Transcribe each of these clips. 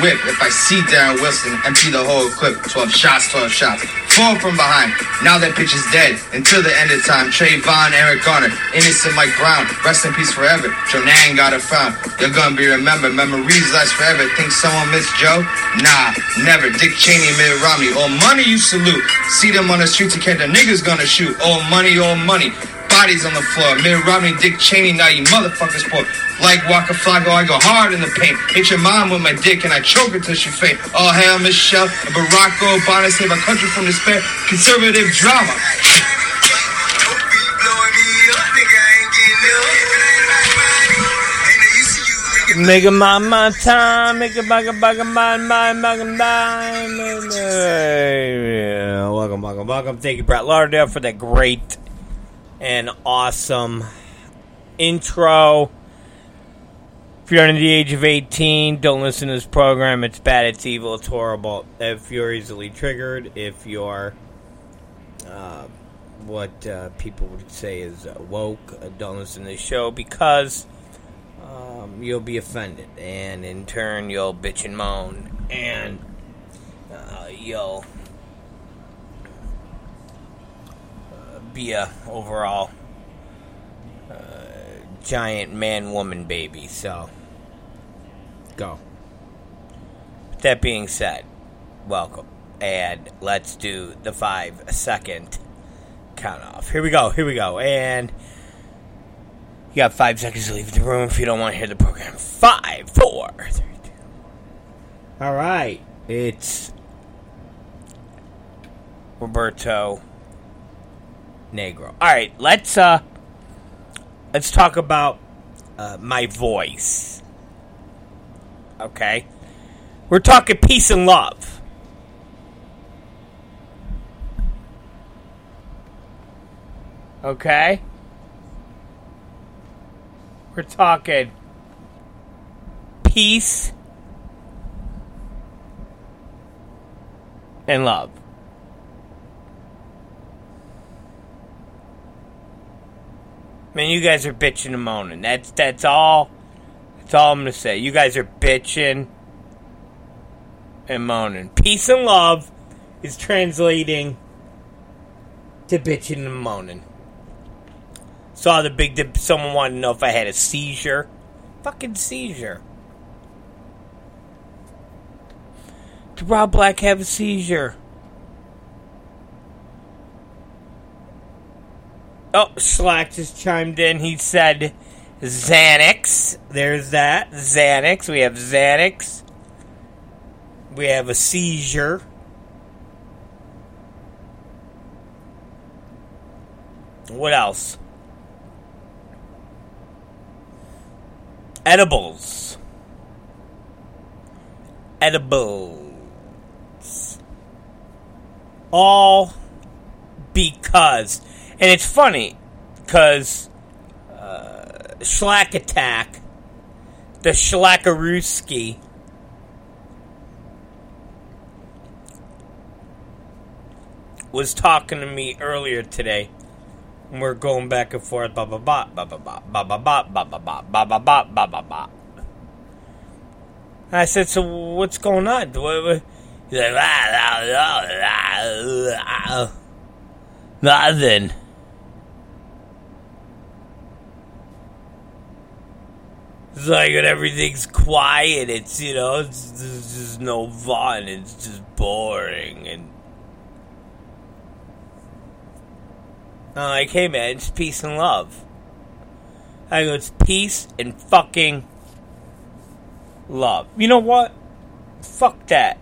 Whip. If I see Darren Wilson, empty the whole clip. 12 shots, 12 shots. Four from behind. Now that pitch is dead. Until the end of time. Trayvon, Eric Garner, innocent Mike Brown. Rest in peace forever. Jonan got a frown. You're gonna be remembered. Memories last forever. Think someone missed Joe? Nah, never. Dick Cheney, Mitt Romney. All money you salute. See them on the street to catch the niggas gonna shoot. All money, all money. Bodies on the floor. Mitt Romney, Dick Cheney, now you motherfuckers poor. Like Waka Flocka, I go hard in the paint. Hit your mom with my dick and I choke her till she faint. Oh, hell, Michelle and Barack Obama save our country from despair. Conservative drama. Make a my my time, make a bugga bugga my my bugga my. Welcome, welcome, welcome. Thank you, Brett Lauderdale, for that great and awesome intro. If you're under the age of 18, don't listen to this program. It's bad, it's evil, it's horrible. If you're easily triggered, if you're uh, what uh, people would say is woke, uh, don't listen to this show because um, you'll be offended. And in turn, you'll bitch and moan. And uh, you'll uh, be a overall uh, giant man woman baby. So go. With that being said, welcome. and let's do the five second count off. Here we go. Here we go. And you got five seconds to leave the room if you don't want to hear the program. Five, four, three, two. All right. It's Roberto Negro. All right. Let's uh let's talk about uh, my voice. Okay. We're talking peace and love. Okay? We're talking peace and love. Man, you guys are bitching and moaning. That's that's all. That's all I'm gonna say. You guys are bitching and moaning. Peace and love is translating to bitching and moaning. Saw the big. Dip. Someone wanted to know if I had a seizure. Fucking seizure. Did Rob Black have a seizure? Oh, Slack just chimed in. He said Xanax. There's that. Xanax. We have Xanax. We have a seizure. What else? Edibles. Edibles. All because. And it's funny because Schlack Attack, the Schlackarooski, was talking to me earlier today. We're going back and forth, ba ba ba ba ba ba ba ba ba ba ba ba ba ba ba ba ba. I said, so what's going on? He's like, nothing. It's like when everything's quiet, it's, you know, it's, there's just no fun. It's just boring. And I'm like, hey man, it's peace and love. I go, it's peace and fucking love. You know what? Fuck that.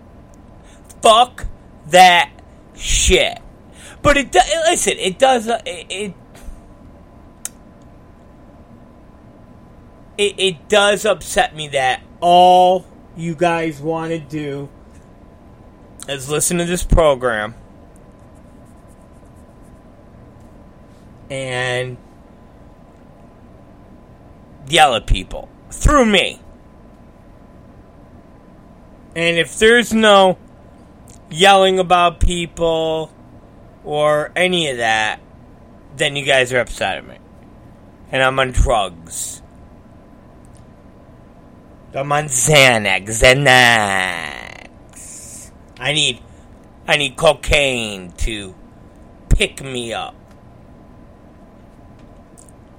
Fuck that shit. But it does. Listen, it does. It, it it it does upset me that all you guys want to do is listen to this program and yell at people through me. And if there's no yelling about people or any of that, then you guys are upset at me. And I'm on drugs. I'm on Xanax. Xanax. I need I need cocaine to pick me up.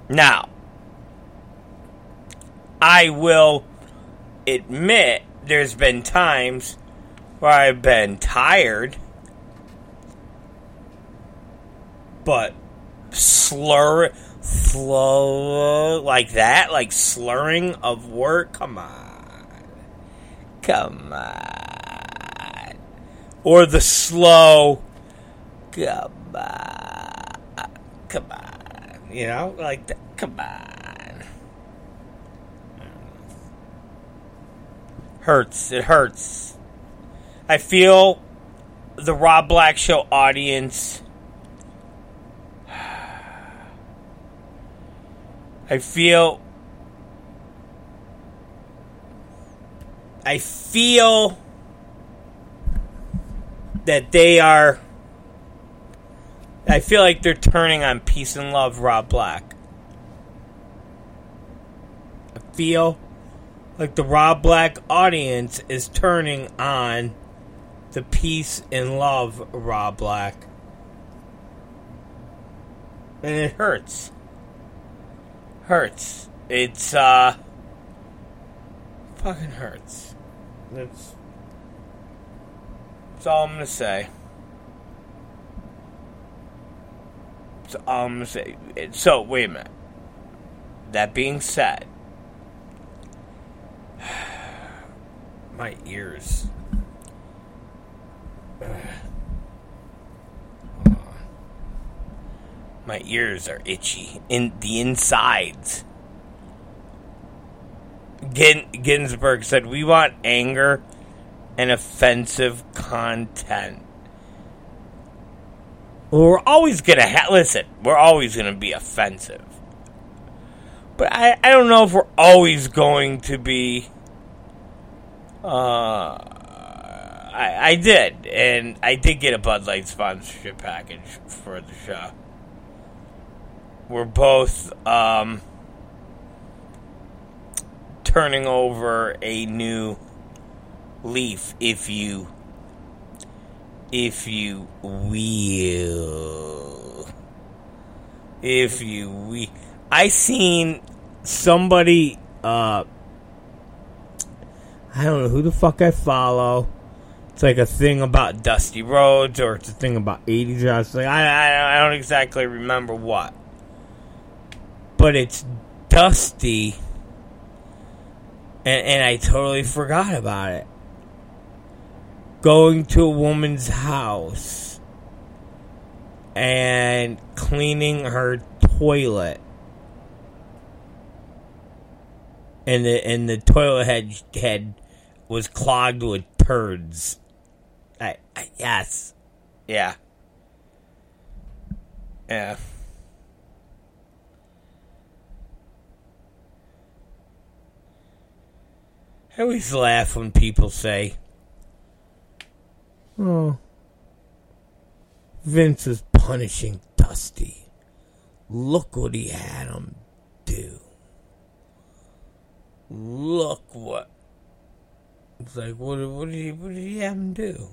Now, I will admit there's been times where I've been tired, but slur, slow like that, like slurring of word. Come on, come on, or the slow. Come on, come on, you know, like that. Come on. hurts. It hurts. I feel the Rob Black Show audience. I feel. I feel that they are. I feel like they're turning on peace and love, Rob Black. I feel like the Rob Black audience is turning on the peace and love Rob Black. And it hurts. Hurts. It's uh fucking hurts. It's That's all I'm gonna say. That's all I'm gonna say. So wait a minute. That being said, my ears. My ears are itchy in the insides. Ginsburg said, "We want anger and offensive content." We're always gonna ha- listen. We're always gonna be offensive, but I I don't know if we're always going to be. Uh, I I did, and I did get a Bud Light sponsorship package for the show. We're both um turning over a new leaf, if you if you will. If you will. I seen somebody uh I don't know who the fuck I follow. It's like a thing about Dusty Rhodes or it's a thing about 80s. I, was like, I, I don't exactly remember what. But it's Dusty and, and I totally forgot about it. Going to a woman's house and cleaning her toilet. And the and the toilet head head was clogged with turds. I, I yes. Yeah. Yeah. I always laugh when people say, Oh, Vince is punishing Dusty. Look what he had him do. Look what. It's like, what, what, did, he, what did he have him do?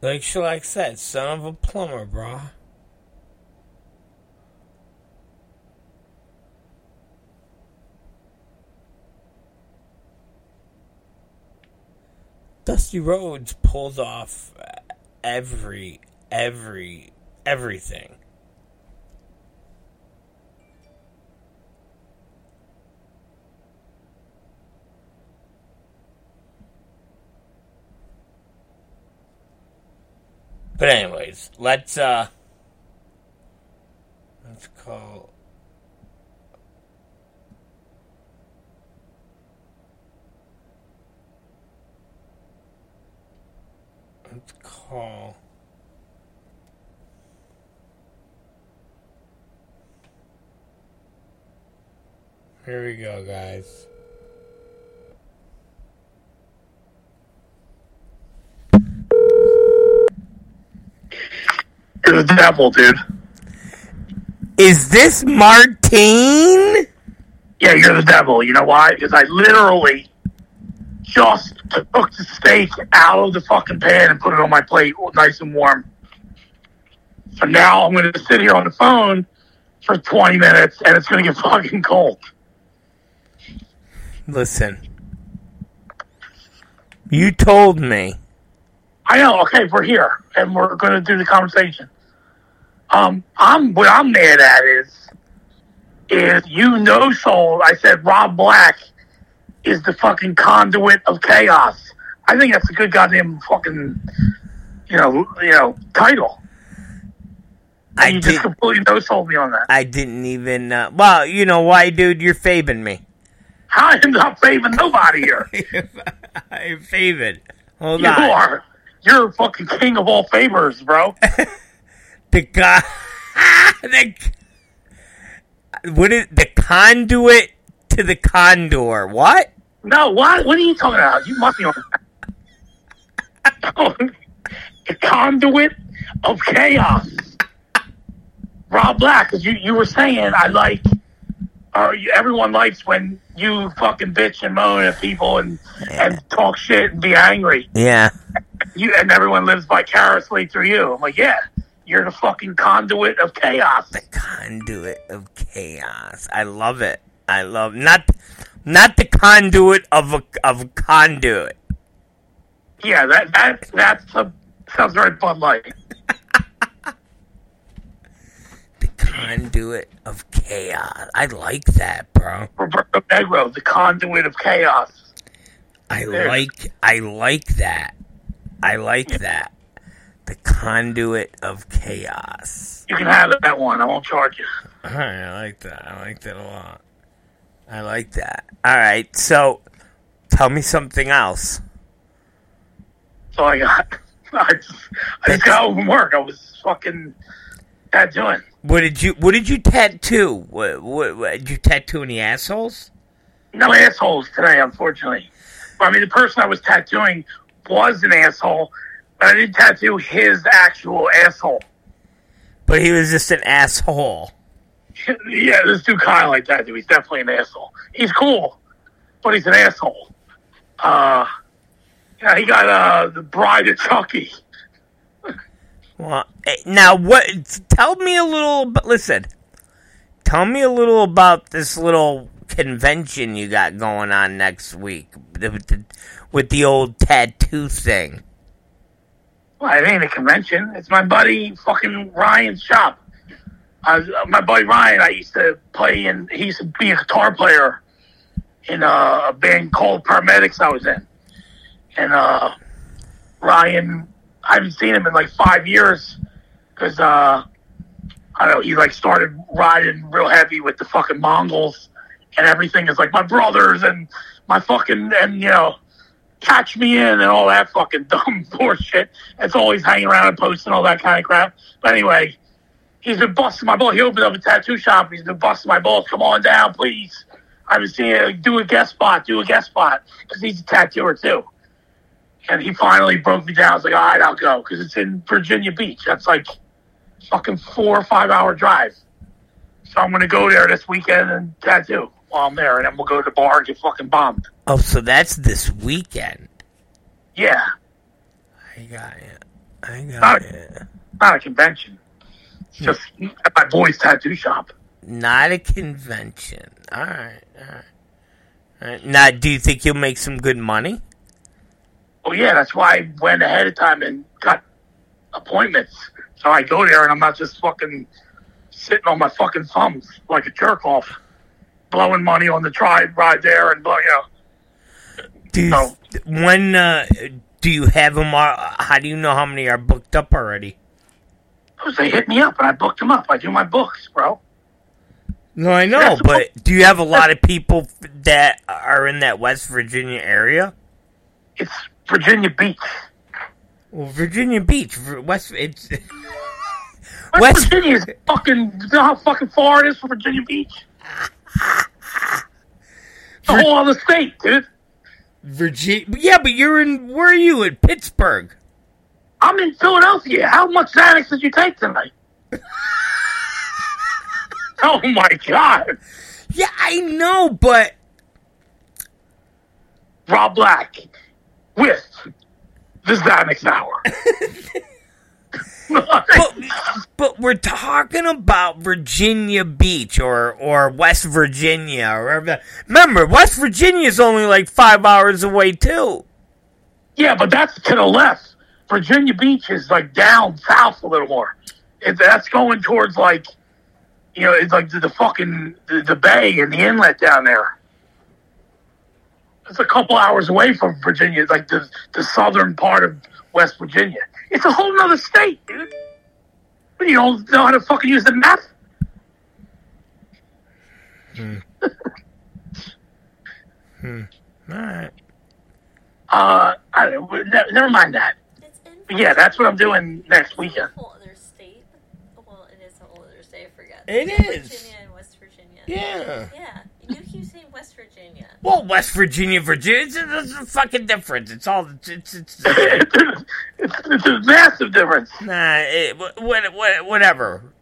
Like Schleck said, son of a plumber, brah. Dusty Rhodes pulled off every, every, everything. But anyways, let's uh let's call let's call Here we go, guys. You're the devil, dude. Is this Martine? Yeah, you're the devil. You know why? Because I literally just took the steak out of the fucking pan and put it on my plate, nice and warm. So now I'm going to sit here on the phone for 20 minutes, and it's going to get fucking cold. Listen. You told me. I know. Okay, we're here, and we're going to do the conversation. Um, I'm what I'm mad at is is you know soul. I said Rob Black is the fucking conduit of chaos. I think that's a good goddamn fucking you know you know title. I you just did, completely no sold me on that. I didn't even uh, well, you know why, dude, you're faving me. I am not faving nobody here. I'm favored. Hold you on. are. You're fucking king of all favors, bro. The guy the what is the conduit to the condor? What? No, what? What are you talking about? You must be on. the conduit of chaos. Rob Black, because you, you were saying I like, or you, everyone likes when you fucking bitch and moan at people and and talk shit and be angry. Yeah. You and everyone lives vicariously through you. I'm like, yeah, you're the fucking conduit of chaos. The conduit of chaos. I love it. I love not Not the conduit of a of a conduit. Yeah, that that that sounds very Bud Light. The conduit of chaos. I like that, bro. Roberto Negro, the conduit of chaos. I There. like I like that. I like that. The conduit of chaos. You can have that one. I won't charge you. Alright, I like that. I like that a lot. I like that. Alright, so tell me something else. So I got. I just, I just got home from work. I was fucking tattooing. What did you what did you tattoo? What, what, what did you tattoo any assholes? No assholes today, unfortunately. I mean, the person I was tattooing was an asshole, but I didn't tattoo his actual asshole. But he was just an asshole. yeah, this dude Kyle that dude. he's definitely an asshole. He's cool, but he's an asshole. Uh, yeah, he got uh the bride of Chucky. Well, eh, now what? Tell me a little. ab- Listen, tell me a little about this little convention you got going on next week with the, with the old tattoo thing. Well, it ain't a convention. It's my buddy fucking Ryan's shop. I my buddy Ryan, I used to play in. He used to be a guitar player in uh, a band called Paramedics. I was in, and uh, Ryan, I haven't seen him in like five years because uh, I don't know. He like started riding real heavy with the fucking Mongols, and everything is like my brothers and my fucking and you know catch me in and all that fucking dumb bullshit. It's always hanging around and posting all that kind of crap. But anyway, he's been busting my balls. He opened up a tattoo shop. He's been busting my balls. Come on down, please. I've been seeing it. Do a guest spot. Do a guest spot because he's a tattooer too. And he finally broke me down. I was like, all right, I'll go because it's in Virginia Beach. That's like fucking four or five hour drive. So I'm gonna go there this weekend and tattoo while I'm there, and then we'll go to the bar and get fucking bombed. Oh, so that's this weekend. Yeah, I got it. I Not- got it. not a convention. Just at my boy's tattoo shop. Not a convention. All right. All right. All right. Now, do you think you'll make some good money? Oh yeah, that's why I went ahead of time and got appointments. So I go there and I'm not just fucking sitting on my fucking thumbs like a jerk off, blowing money on the tribe ride there and blow, you know. Do you, No. when uh, do you have them? All, how do you know how many are booked up already? Because they hit me up and I booked them up. I do my books, bro. No, I know, That's- but do you have a lot of people that are in that West Virginia area? It's Virginia Beach. Well, Virginia Beach, West. It's West, West- Virginia is fucking. You know how fucking far it is from Virginia Beach? A whole other state, dude. Virginia. Yeah, but you're in. Where are you? In Pittsburgh. I'm in Philadelphia. How much Xanax did you take tonight? oh my god. Yeah, I know, but Rob Black with the Xanax Hour. but, but we're talking about Virginia Beach or or West Virginia or wherever. Remember, West Virginia is only like five hours away too. yeah, but that's to the left. Virginia Beach is like down south a little more. It, that's going towards like, you know, it's like the, the fucking the, the bay and the inlet down there. It's a couple hours away from Virginia. It's like the the southern part of West Virginia. It's a whole nother state, dude. But you don't know how to fucking use the map. Hmm. All right. Uh, I, never mind that. It's in But yeah, that's what I'm doing next weekend. whole other state. Well, it is a whole other state. I forget. It It's is. Virginia and West Virginia. Yeah. Yeah. You keep saying West Virginia. Well, West Virginia, Virginia, it's, it's a fucking difference. It's all. It's. it's, it's it's, it's a massive difference. nah. It, what, what, whatever.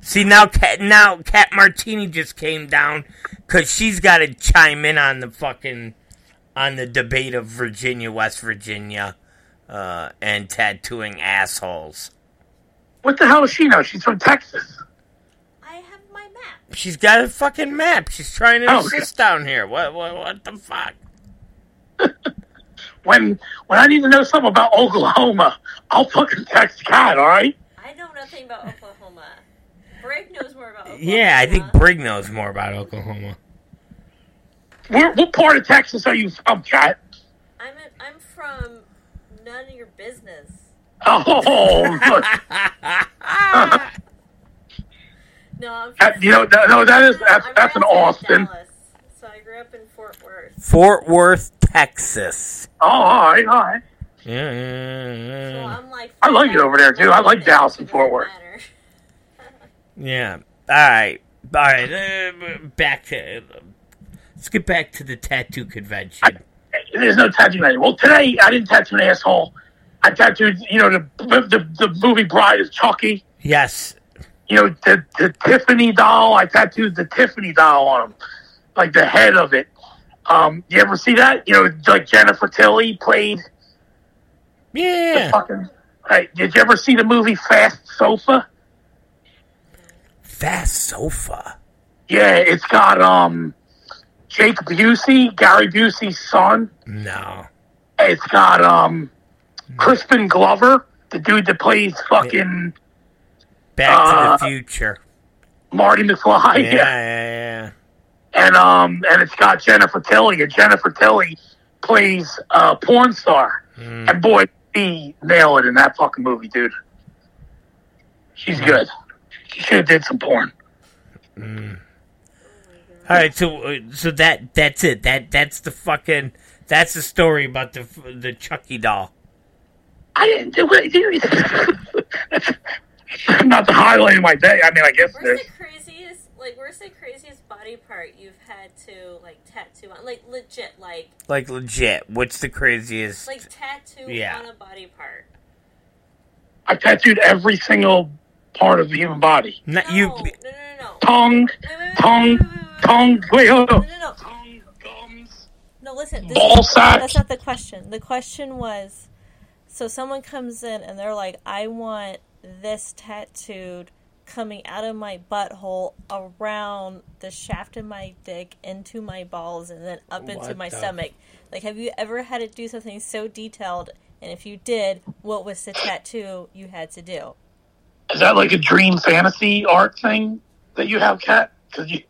See now, Kat now Kat Martini just came down because she's got to chime in on the fucking on the debate of Virginia, West Virginia, uh, and tattooing assholes. What the hell does she know? She's from Texas. I have my map. She's got a fucking map. She's trying to Oh, assist down here. What? What? What the fuck? When when I need to know something about Oklahoma, I'll fucking text Kat. All right. I know nothing about Oklahoma. Brig knows more about Oklahoma. Yeah, I think Brig knows more about Oklahoma. Where, what part of Texas are you from, Kat? I'm in, I'm from none of your business. Oh, look. No, I'm Uh, you know, that- no, that is that's I'm that's an in Austin. Dallas, so I grew up in Fort Worth. Fort Worth, Texas. Oh, all right, all right. Yeah, yeah, yeah, So. I'm like. I like it over there, too. I like Dallas and Fort Worth. Yeah. All right. All right. Uh, back to. Let's get back to the tattoo convention. There's no tattoo anymore. Well, today I didn't tattoo an asshole. I tattooed, you know, the the, the movie Bride is Chucky. Yes. You know, the the Tiffany doll. I tattooed the Tiffany doll on him, like the head of it. Um, you ever see that? You know, like Jennifer Tilly played the Yeah. fucking. Hey, did you ever see the movie Fast Sofa? Fast sofa. Yeah, it's got um Jake Busey, Gary Busey's son. No. It's got um Crispin Glover, the dude that plays fucking Back Uh, to the future. Marty McFly. Yeah, yeah, yeah. And um and it's got Jennifer Tilly, and Jennifer Tilly plays a porn star. Mm. And boy, he nailed it in that fucking movie, dude. She's good. She should have did some porn. All right, so uh, so that that's it. That that's the fucking that's the story about the the Chucky doll. I didn't do it. That's not the highlight of my day. I mean, I guess Where's there's. the craziest? Like, where's the craziest body part you've had to like tattoo on? Like, legit, like, Like legit. What's the craziest? like tattoo Yeah. on a body part. I've tattooed every single part of the human body. Not No, you. no, no, no, no. Tongue, Wait, wait, wait, hold No, on. no, no. Tongue, gums. No, listen. This Ball is, sack. That's not the question. The question was, so someone comes in and they're like, "I want this tattooed coming out of my butthole around the shaft of my dick into my balls and then up into What my the- stomach." Like, have you ever had to do something so detailed? And if you did, what was the tattoo you had to do? Is that like a dream fantasy art thing that you have, cat Because you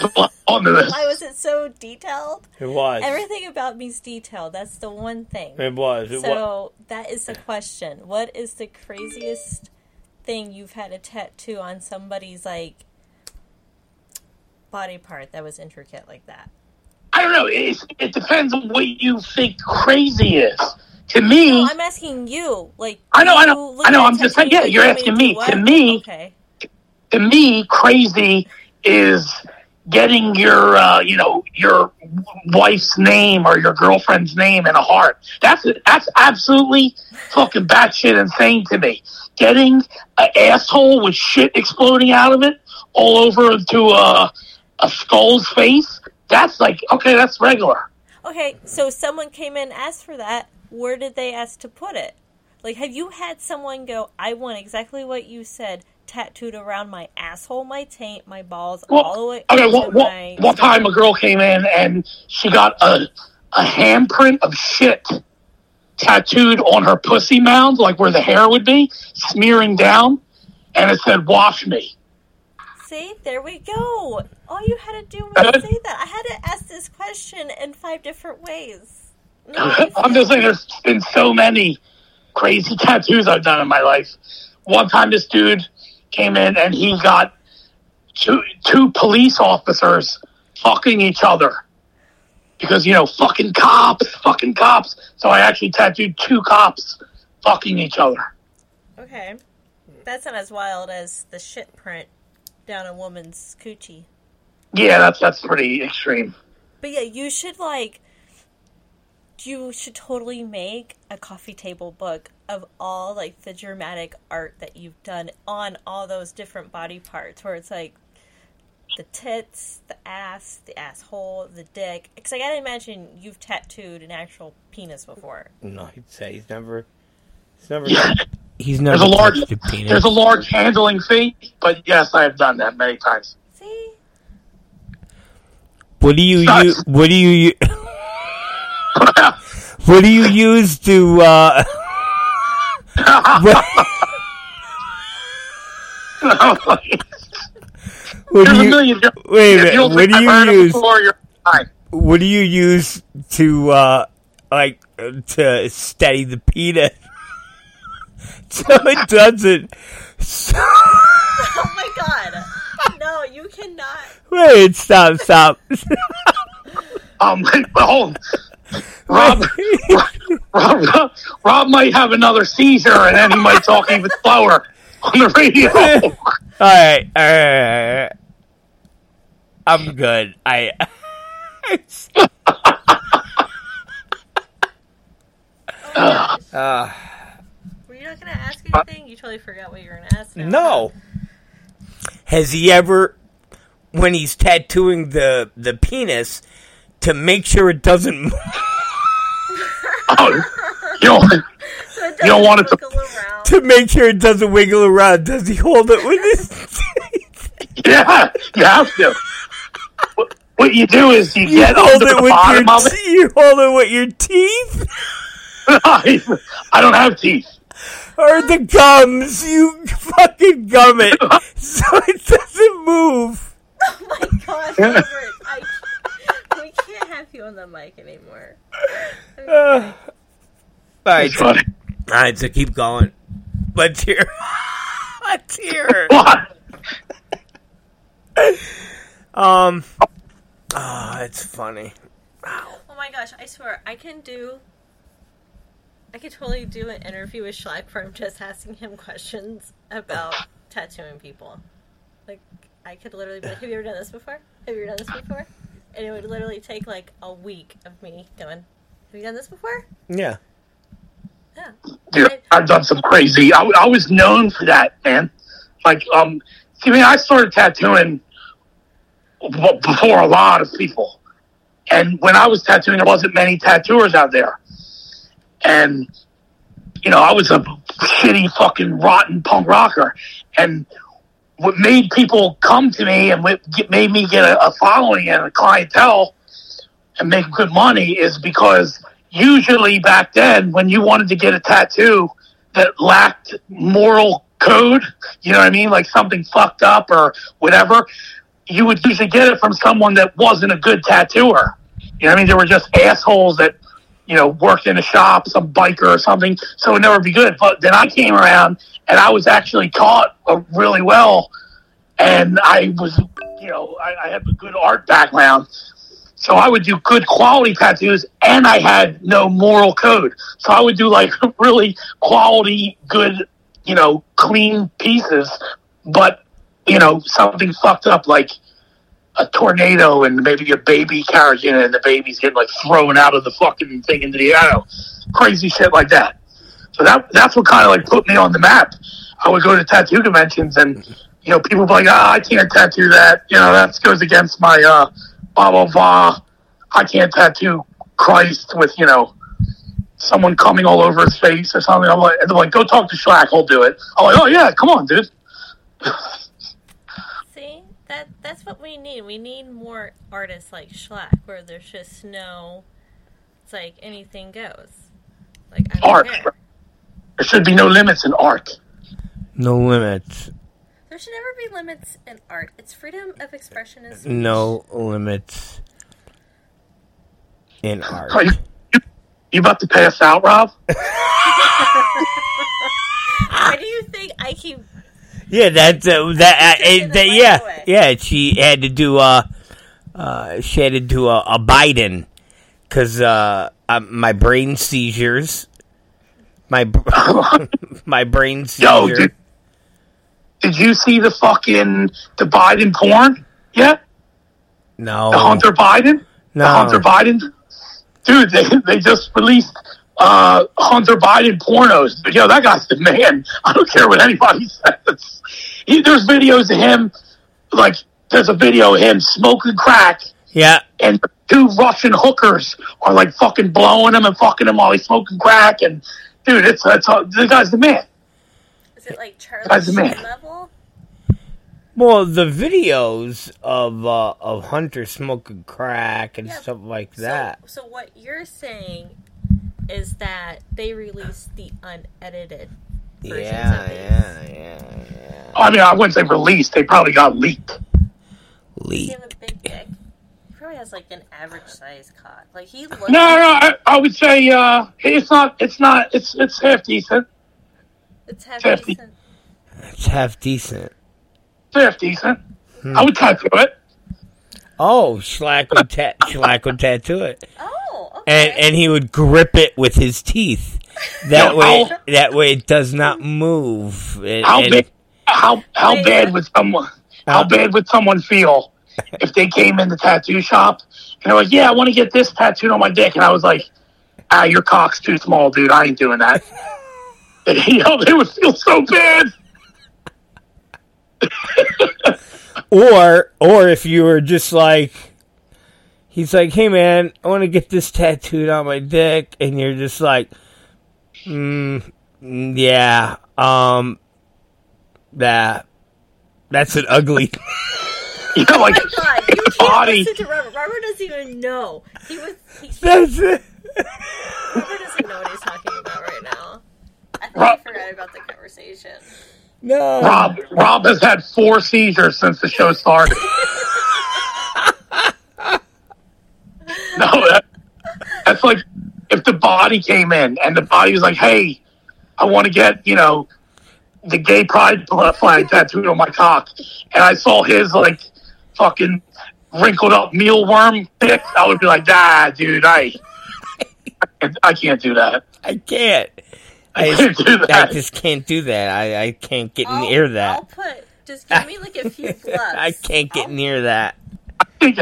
put onto this. Why was it so detailed? It was. Everything about me's detailed. That's the one thing. It was. It was. So that is the question. What is the craziest thing you've had a tattoo on somebody's like body part that was intricate like that? I don't know. It, it depends on what you think crazy is. To me, No, I'm asking you. Like I know, I know, I know, I'm just saying, yeah, you you're asking me. do To me- okay. To me, crazy is getting your, uh, you know, your wife's name or your girlfriend's name in a heart. That's that's absolutely fucking batshit insane to me. Getting an asshole with shit exploding out of it all over to a, a skull's face. That's like okay, that's regular. Okay, so someone came in asked for that. Where did they ask to put it? Like, have you had someone go, "I want exactly what you said." Tattooed around my asshole, my taint, my balls, all the way okay, to one, my one time a girl came in and she got a a handprint of shit tattooed on her pussy mound, like where the hair would be, smearing down, and it said "Wash me." See, there we go. All you had to do was Uh, say that. I had to ask this question in five different ways. No, I'm just saying, there's been so many crazy tattoos I've done in my life. One time, this dude came in and he got two two police officers fucking each other because you know fucking cops, fucking cops. So I actually tattooed two cops fucking each other. Okay, that's not as wild as the shit print down a woman's coochie. Yeah, that's that's pretty extreme. But yeah, you should like. You should totally make a coffee table book of all like the dramatic art that you've done on all those different body parts, where it's like the tits, the ass, the asshole, the dick. Because I gotta imagine you've tattooed an actual penis before. No, he'd say he's never. He's never. Yeah, He's never there's a large a penis. there's a large handling fee, but yes, I have done that many times. See, What do you Nuts. use? What do you u- What do you use to? uh what, what There's do a you? million different- Wait a minute, what do you use? Before. What do you use to? uh Like uh, to steady the peanut? so it doesn't. So, Oh my god. No, you cannot. wait, stop, stop. Um, hold. Rob, Rob, Rob, Rob might have another seizure, and then he might talk even slower on the radio. all right, all right, all right. I'm good. I. uh, Were you not gonna ask anything? You totally forgot what you were gonna ask. now. no. Has he ever, when he's tattooing the the penis, to make sure it doesn't move? Oh, you don't, So You don't want it to- around. To make sure it doesn't wiggle around, does he hold it with his teeth? yeah, you have to. What, what you do is you, You get hold under it the with your bottom of you hold it with your teeth it. I don't have teeth. or the gums. You fucking gum it so it doesn't move. Oh my god, Robert, I, we can't have you on the mic anymore. Uh, all right, It's funny. all right. So keep going. Let's hear. Let's hear. What? Um. Oh, it's funny. Oh my gosh, I swear, I can do. I could totally do an interview with Schleck from just asking him questions about tattooing people. Like, I could literally be like, Have you ever done this before? Have you ever done this before? And it would literally take like a week of me going, Have you done this before? Yeah. Yeah. Dude, I've done some crazy. I, I was known for that, man. Like, um, see, I mean, I started tattooing b- before a lot of people, and when I was tattooing, there wasn't many tattooers out there, and you know, I was a shitty, fucking, rotten punk rocker, and what made people come to me and what made me get a, a following and a clientele and make good money is because usually back then when you wanted to get a tattoo that lacked moral code, you know what I mean? Like something fucked up or whatever, you would usually get it from someone that wasn't a good tattooer. You know what I mean? They were just assholes that, you know, worked in a shop, some biker or something, so it would never be good. But then I came around and I was actually taught uh, really well and I was, you know, I, I have a good art background. So I would do good quality tattoos and I had no moral code. So I would do like really quality, good, you know, clean pieces, but, you know, something fucked up like a tornado and maybe a baby carriage in it and the baby's getting like thrown out of the fucking thing into the air. Crazy shit like that. So that that's what kind of like put me on the map. I would go to tattoo conventions and, you know, people would be like, ah, I can't tattoo that. You know, that goes against my, uh, blah, blah, blah. I can't tattoo Christ with, you know, someone coming all over his face or something. I'm like, and they're like, go talk to Schlack, he'll do it. I'm like, oh yeah, come on, dude. See, that that's what we need. We need more artists like Schlack, where there's just no. It's like anything goes. Like I don't Art. care. There should be no limits in art. No limits. There should never be limits in art. It's freedom of expression and speech. No limits in art. Are you, you, you about to pass us out, Rob? Why do you think I keep? Yeah, that's uh, that. Uh, Taking it, that yeah, away. yeah. She had to do uh, uh she had to do a, a Biden because uh, uh, my brain seizures, my br- my brain Yo, seizure. did, did you see the fucking the Biden porn yet? no, The Hunter Biden? no. The Hunter Biden? Dude, they, they just released uh, Hunter Biden pornos. But, yo, that guy's the man. I don't care what anybody says. He, there's videos of him, like, there's a video of him smoking crack, Yeah, and two Russian hookers are, like, fucking blowing him and fucking him while he's smoking crack. And, dude, it's, it's uh, the guy's the man. Is it like Charlie man. Sheen level? Well, the videos of uh, of Hunter smoking crack and Yeah, stuff like that. So, what you're saying is that they released the unedited versions yeah, of these. yeah, yeah, yeah. I mean, I wouldn't say released. They probably got leaked. Does Leak. he have a big dick? He probably has like an average size cock. Like he looks. No, no, I, I would say uh, it's not. It's not. It's it's half decent. It's half Fifty. decent. It's half decent. It's half decent. I would tattoo it. Oh, Schlack would, ta- Schlack would tattoo it, Oh, okay. and and he would grip it with his teeth. That No, way, how- that way it does not move. And- How and- big? How how Wait, bad what? would someone? How bad would someone feel if they came in the tattoo shop and they're like, "Yeah, I want to get this tattooed on my dick," and I was like, "Ah, your cock's too small, dude. I ain't doing that." you know, they would feel so bad. Or or if you were just like he's like, Hey man, I wanna get this tattooed on my dick and you're just like mm, mm, yeah, um that that's an ugly You know, like Oh my god, you body. listen to Robert. Robert doesn't even know. He was. He, that's it. Robert doesn't know what he's talking about right now. I think Rob- I forgot about the conversation. No Rob Rob has had four seizures since the show started. no, that, that's like if the body came in and the body was like, "Hey, I want to get you know the gay pride flag tattooed on my cock," and I saw his like fucking wrinkled up mealworm dick, I would be like, "Nah, dude, I I can't, I can't do that. I can't. I I, can't I just can't do that. I, I can't get I'll, near that. I'll put. Just give me like a few gloves. I can't get I'll- near that. You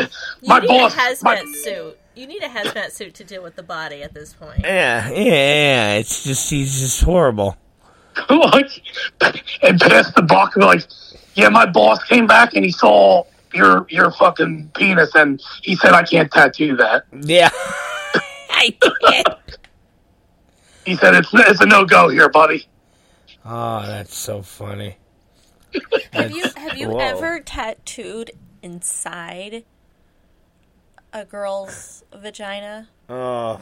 my need boss, a hazmat my, suit. You need a hazmat suit to deal with the body at this point. Yeah, yeah, yeah. It's just he's just horrible. like, and pass the buck and like, yeah, my boss came back and he saw your your fucking penis and he said I can't tattoo that. Yeah. I can't. He said it's it's a no go here, buddy. Oh, that's so funny. Have you have you Whoa. ever tattooed inside a girl's vagina? Oh,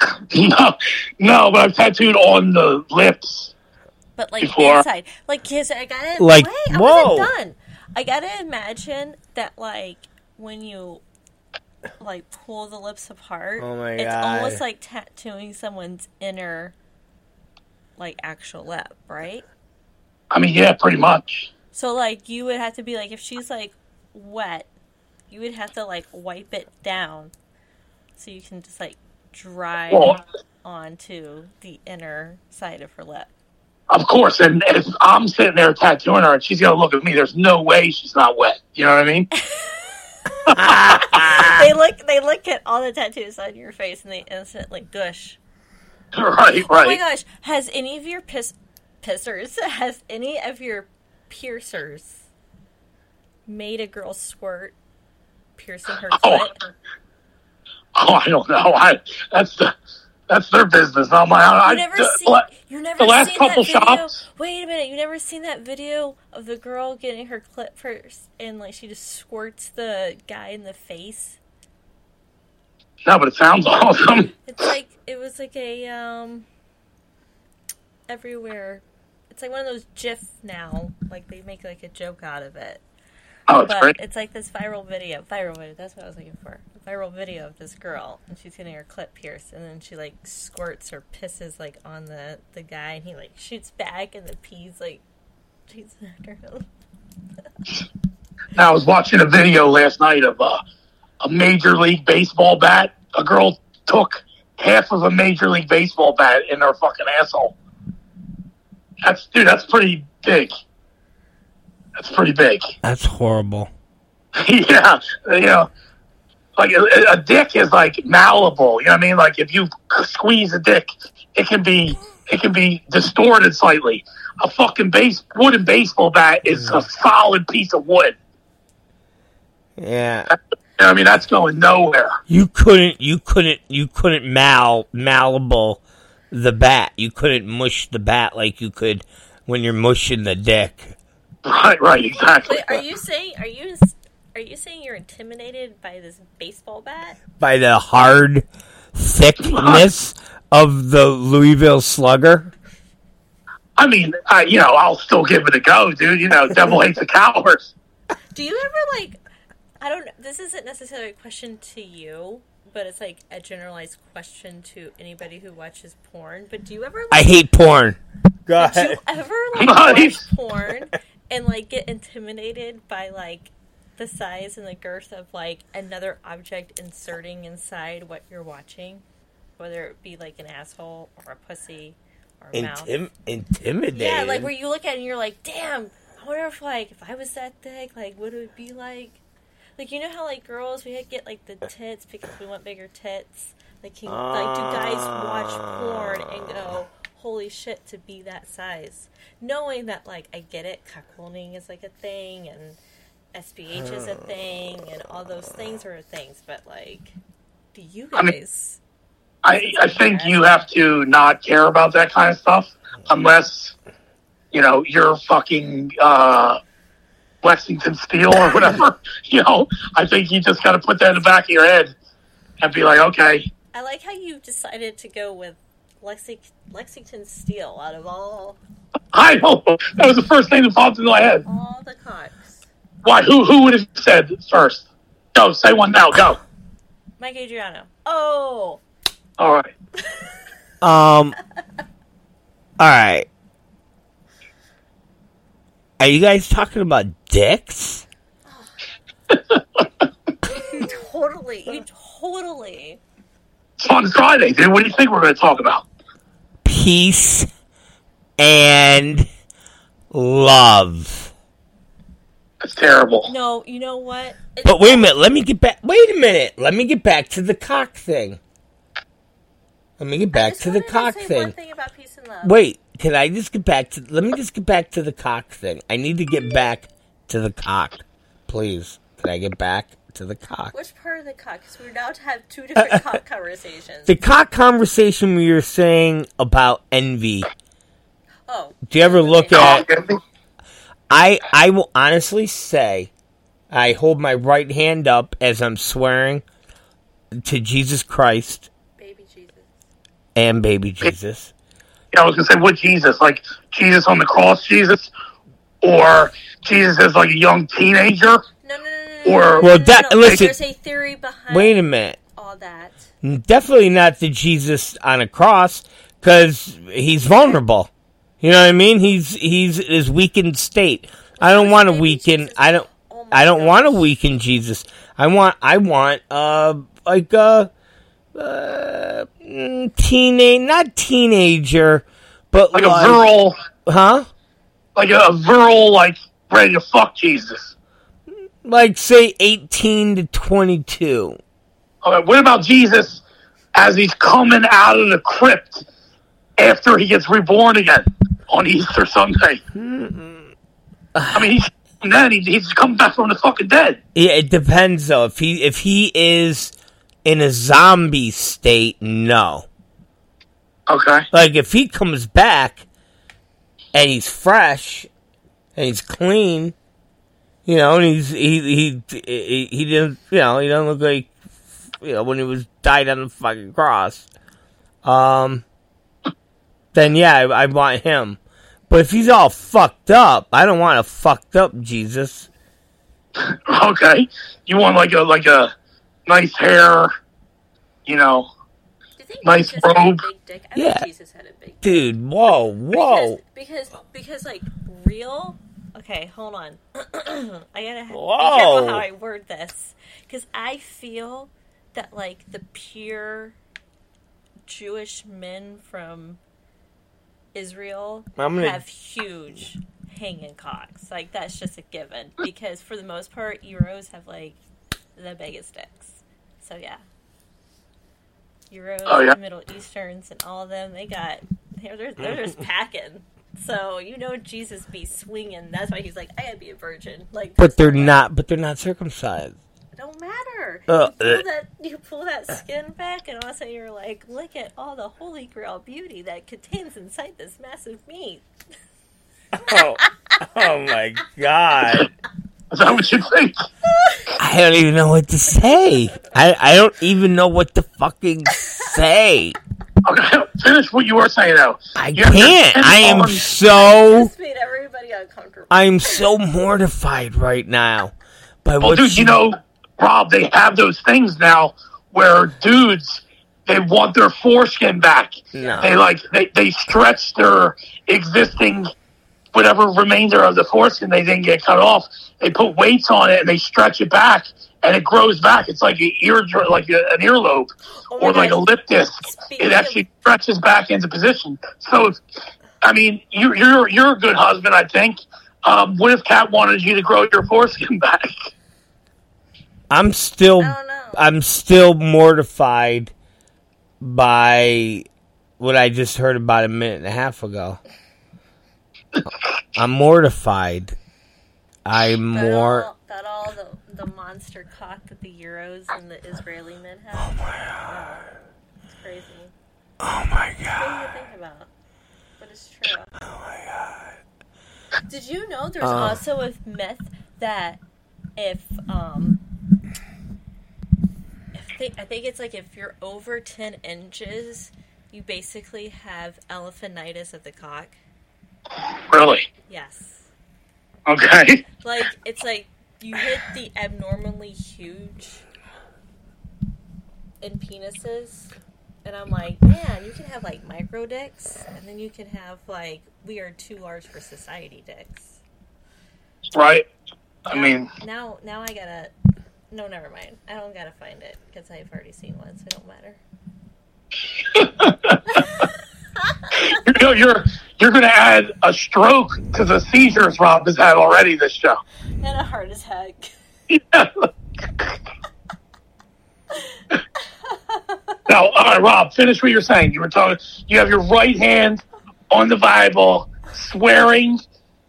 No, no, but I've tattooed on the lips. But like Before. inside, like kiss. I gotta Like, wait. I whoa. wasn't done. I gotta imagine that like when you like pull the lips apart, Oh my god! it's almost like tattooing someone's inner like actual lip, right? I mean, yeah, pretty much. So like you would have to be like if she's like wet, you would have to like wipe it down so you can just like dry Well- onto the inner side of her lip. Of course, and if I'm sitting there tattooing her and she's gonna look at me, there's no way she's not wet. You know what I mean? they look they look at all the tattoos on your face and they instantly gush. right, right. Oh my gosh, has any of your piss pissers has any of your piercers made a girl squirt piercing her Oh. clit? Oh, I don't know. I that's the that's their business. I'm like, I, You never I, seen you never the last seen couple that video. shops- Wait a minute, you never seen that video of the girl getting her clit first and like she just squirts the guy in the face? No, but it sounds awesome. It's like it was like a um everywhere. It's like one of those GIF now. Like they make like a joke out of it. Oh, it's But great. it's like this viral video. Viral video. That's what I was looking for. A viral video of this girl, and she's getting her clit pierced, and then she like squirts or pisses like on the the guy, and he like shoots back, and the pee's like shoots after him. Now, I was watching a video last night of uh, a major league baseball bat. A girl took half of a major league baseball bat in her fucking asshole. That's dude. That's pretty big. That's pretty big. that's horrible. yeah, you know, like a, a dick is like malleable. You know what I mean? Like if you squeeze a dick, it can be it can be distorted slightly. A fucking base wooden baseball bat is a solid piece of wood. Yeah. What I mean? That's going nowhere. You couldn't you couldn't you couldn't mal malleable the bat. You couldn't mush the bat like you could when you're mushing the dick. Right, right, exactly. Wait, are you saying are you are you saying you're intimidated by this baseball bat? By the hard thickness of the Louisville Slugger. I mean, I, you know, I'll still give it a go, dude. You know, devil hates a coward. Do you ever like? I don't. This isn't necessarily a question to you, but it's like a generalized question to anybody who watches porn. But do you ever? I hate porn. Go do you ever like watch porn and like get intimidated by like the size and the girth of like another object inserting inside what you're watching, whether it be like an asshole or a pussy or a mouth? Intim- intimidated. Yeah, like where you look at it and you're like, damn, I wonder if like if I was that thick, like what would it would be like. Like you know how like girls we get like the tits because we want bigger tits. Like can, like do guys watch porn and go, holy shit, to be that size, knowing that like I get it, cuckolding is like a thing and SPH is a thing and all those things are things, but like, do you I mean- guys? I, I think you have to not care about that kind of stuff unless, you know, you're fucking uh, Lexington Steele or whatever. you know, I think you just got to put that in the back of your head and be like, okay, I like how you decided to go with Lexi- Lexington Steele out of all I know that was the first thing that popped into my head. all the cocks. Why? Who who would have said first? Go, say one now. Go. Mike Adriano. Oh, All right. Um. All right. Are you guys talking about dicks? you totally, you totally. It's on Friday, dude. What do you think we're going to talk about? Peace and love. That's terrible. No, you know what? It- But wait a minute. Let me get back. Wait a minute. Let me get back to the cock thing. Let me get back to the cock say thing. One thing about peace and love. Wait, can I just get back to? Let me just get back to the cock thing. I need to get back to the cock, please. Can I get back to the cock? Which part of the cock? Because we're now to have two different cock conversations. The cock conversation we were saying about envy. oh, Do you ever look Okay. at? I I will honestly say, I hold my right hand up as I'm swearing to Jesus Christ baby Jesus. and baby Jesus. Yeah, I was going to say, what Jesus? Like Jesus on the cross, Jesus? Or Jesus as like a young teenager? No, no, no, no. no, Or- no, no, Well, no, that- no. listen. There's a theory behind Wait a minute. all that. Definitely not the Jesus on a cross because he's vulnerable. You know what I mean? He's he's his weakened state. I don't want to weaken. I don't. Oh I don't want to weaken Jesus. I want. I want. Uh, like a. Uh, mm, teenage, not teenager, but Like like, a girl, huh? Like a, a virile, like ready to fuck Jesus. Like say eighteen to twenty-two. Okay, what about Jesus as he's coming out of the crypt after he gets reborn again on Easter Sunday? I mean, he's then he, he's come back from the fucking dead. Yeah, it depends though. If he if he is in a zombie state, no. Okay. Like if he comes back and he's fresh and he's clean, you know, and he's he he he, he didn't you know he doesn't look like you know when he was died on the fucking cross. Um, then yeah, I, I want him. But if he's all fucked up, I don't want a fucked up Jesus. Okay. You want like a like a nice hair, you know. Do you think Nice Jesus had a robe. big dick? I Yeah. think Jesus had a big dick. Dude, whoa, whoa. Because, because, because, like, real. Okay, hold on. I gotta be careful how I word this. Because I feel that, like, the pure Jewish men from Israel I'm gonna- have huge hanging cocks. Like, that's just a given. Because for the most part, Euros have, like, the biggest dicks. So, yeah. Euros, Oh, yeah? Middle Easterns, and all of them, they got, they're, they're, they're just packing. So, you know, Jesus be swinging. That's why he's like, I gotta be a virgin. Like, But they're not- not. But they're not circumcised. It don't matter. Uh, you, uh. pull that, you pull that skin back, and all of a sudden you're like, look at all the holy grail beauty that contains inside this massive meat. Oh, Oh my god. Is that what you think? I don't even know what to say. I, I don't even know what to fucking say. Okay, finish what you were saying though. I you can't. ten I am arms- so This made everybody uncomfortable. I am so mortified right now by Well, what dude, you know, Rob, they have those things now where dudes they want their foreskin back. No. They like they, they stretch their existing whatever remainder of the foreskin they didn't get cut off. They put weights on it and they stretch it back and it grows back. It's like an ear like a, an earlobe Oh my or like a lip disc. It actually stretches back into position. So, if, I mean, you, you're you're a good husband, I think. Um, what if Kat wanted you to grow your foreskin back? I'm still I don't know. I'm still mortified by what I just heard about a minute and a half ago. I'm mortified. I'm That more all, that all the, the monster cock that the Euros and the Israeli men have. Oh my god. It's crazy. Oh my god. What do you think about? But it's true. Oh my god. Did you know there's Uh. also a myth that if um if they, I think it's like if you're over ten inches, you basically have elephantitis of the cock. Really? Yes. Okay. Like it's like you hit the abnormally huge in penises, and I'm like, man, you can have like micro dicks, and then you can have like we are too large for society dicks. Right. I mean, now now I gotta. No, never mind. I don't gotta find it because I've already seen one, so it don't matter. you know, you're you're going to add a stroke to the seizures Rob has had already this show. And a heart attack. now, all right, Rob, finish what you're saying. You were talking. You have your right hand on the Bible, swearing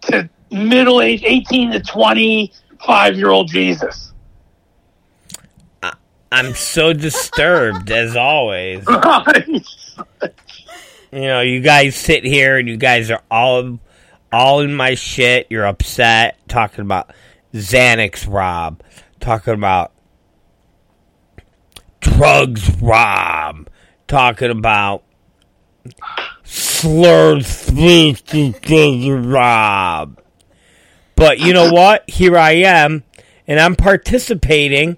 to middle-aged, 18 to 25 year old Jesus. I'm so disturbed as always. You know, you guys sit here and you guys are all all in my shit. You're upset talking about Xanax Rob, talking about drugs Rob, talking about speech Rob. But you know what? Here I am, and I'm participating,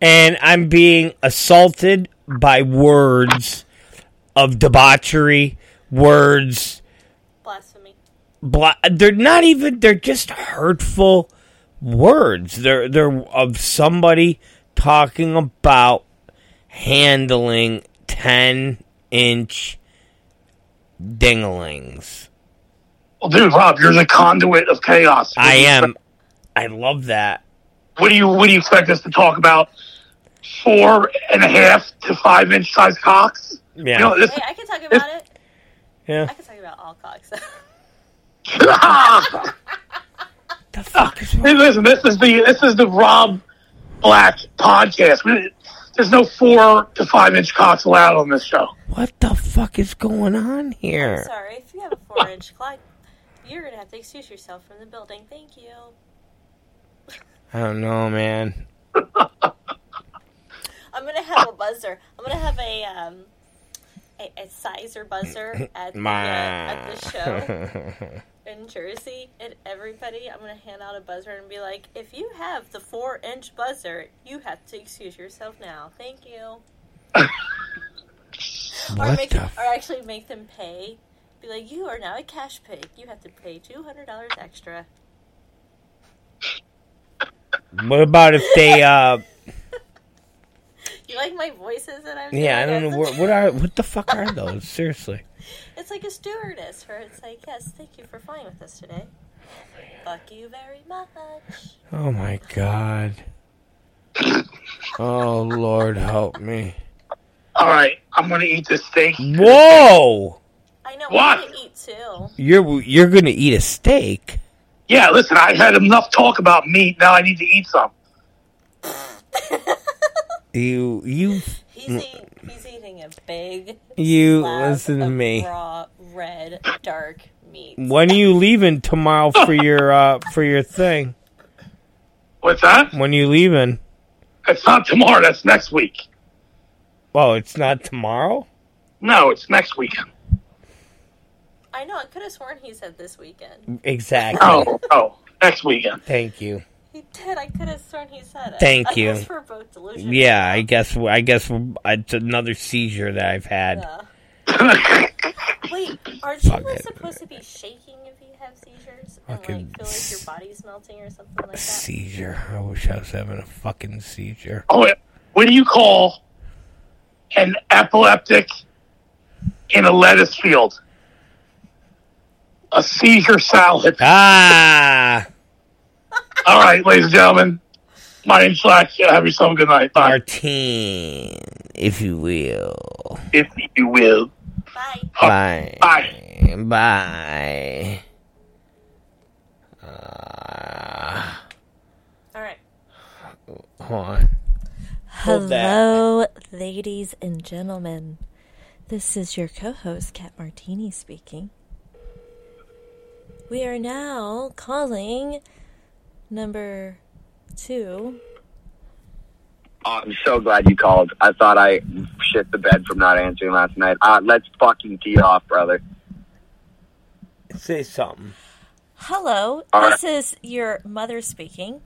and I'm being assaulted by words of debauchery, words. Blasphemy. Bla- they're not even. They're just hurtful words. They're they're of somebody talking about handling ten inch dinglings. Well, dude, Rob, you're the conduit of chaos. What I am. expect- I love that. What do you What do you expect us to talk about? Four and a half to five inch size cocks. Yeah. You know, this, Hey, I can talk about it. Yeah. I can talk about all cocks. The fuck is Hey, listen, this is the this is the Rob Black podcast. We, there's no four to five inch cocks allowed on this show. what the fuck is going on here? Sorry, if you have a four inch clock, you're gonna have to excuse yourself from the building. Thank you. I don't know, man. I'm gonna have a buzzer. I'm gonna have a um a, a sizer buzzer at the, uh, at the show in Jersey, and everybody, I'm gonna hand out a buzzer and be like, if you have the four inch buzzer, you have to excuse yourself now. Thank you. or make the or actually make them pay. Be like, you are now a cash pig. You have to pay two hundred dollars extra. What about if they? uh You like my voices that I'm Yeah, I don't know what, what are what the fuck are those? Seriously. It's like a stewardess where it's like, yes, thank you for flying with us today. Fuck you very much. Oh my god. Oh Lord, help me. All right, I'm gonna eat this steak. Whoa! I know What? we're gonna eat too. You're you're gonna eat a steak? Yeah, listen, I had enough talk about meat. Now I need to eat some. You you He's eating. He's eating a big. you slab listen to of me. Raw red dark meat. When are you leaving tomorrow for your uh, for your thing? What's that? When are you leaving? It's not tomorrow. That's next week. Oh, it's not tomorrow. No, it's next weekend. I know. I could have sworn he said this weekend. Exactly. Oh, oh, next weekend. Thank you. He did. I could have sworn he said it. Thank I you. guess we're both delusional. Yeah, I guess. I guess it's another seizure that I've had. Yeah. Wait, aren't you like it. supposed to be shaking if you have seizures and like feel like your body's melting or something like that? Seizure. I wish I was having a fucking seizure. Oh, what do you call an epileptic in a lettuce field? A seizure salad. Ah, All right, ladies and gentlemen. My name's Schlack. Have yourself a good night. Bye. Martini, if you will. If you will. Bye. Bye. Bye. Bye. Uh, All right. hold on. Hold that. Hello, ladies and gentlemen. This is your co host, Kat Martini, speaking. We are now calling number two. Oh, I'm so glad you called. I thought I shit the bed from not answering last night. Uh, let's fucking tee off, brother. Say something. Hello, All this is your mother speaking.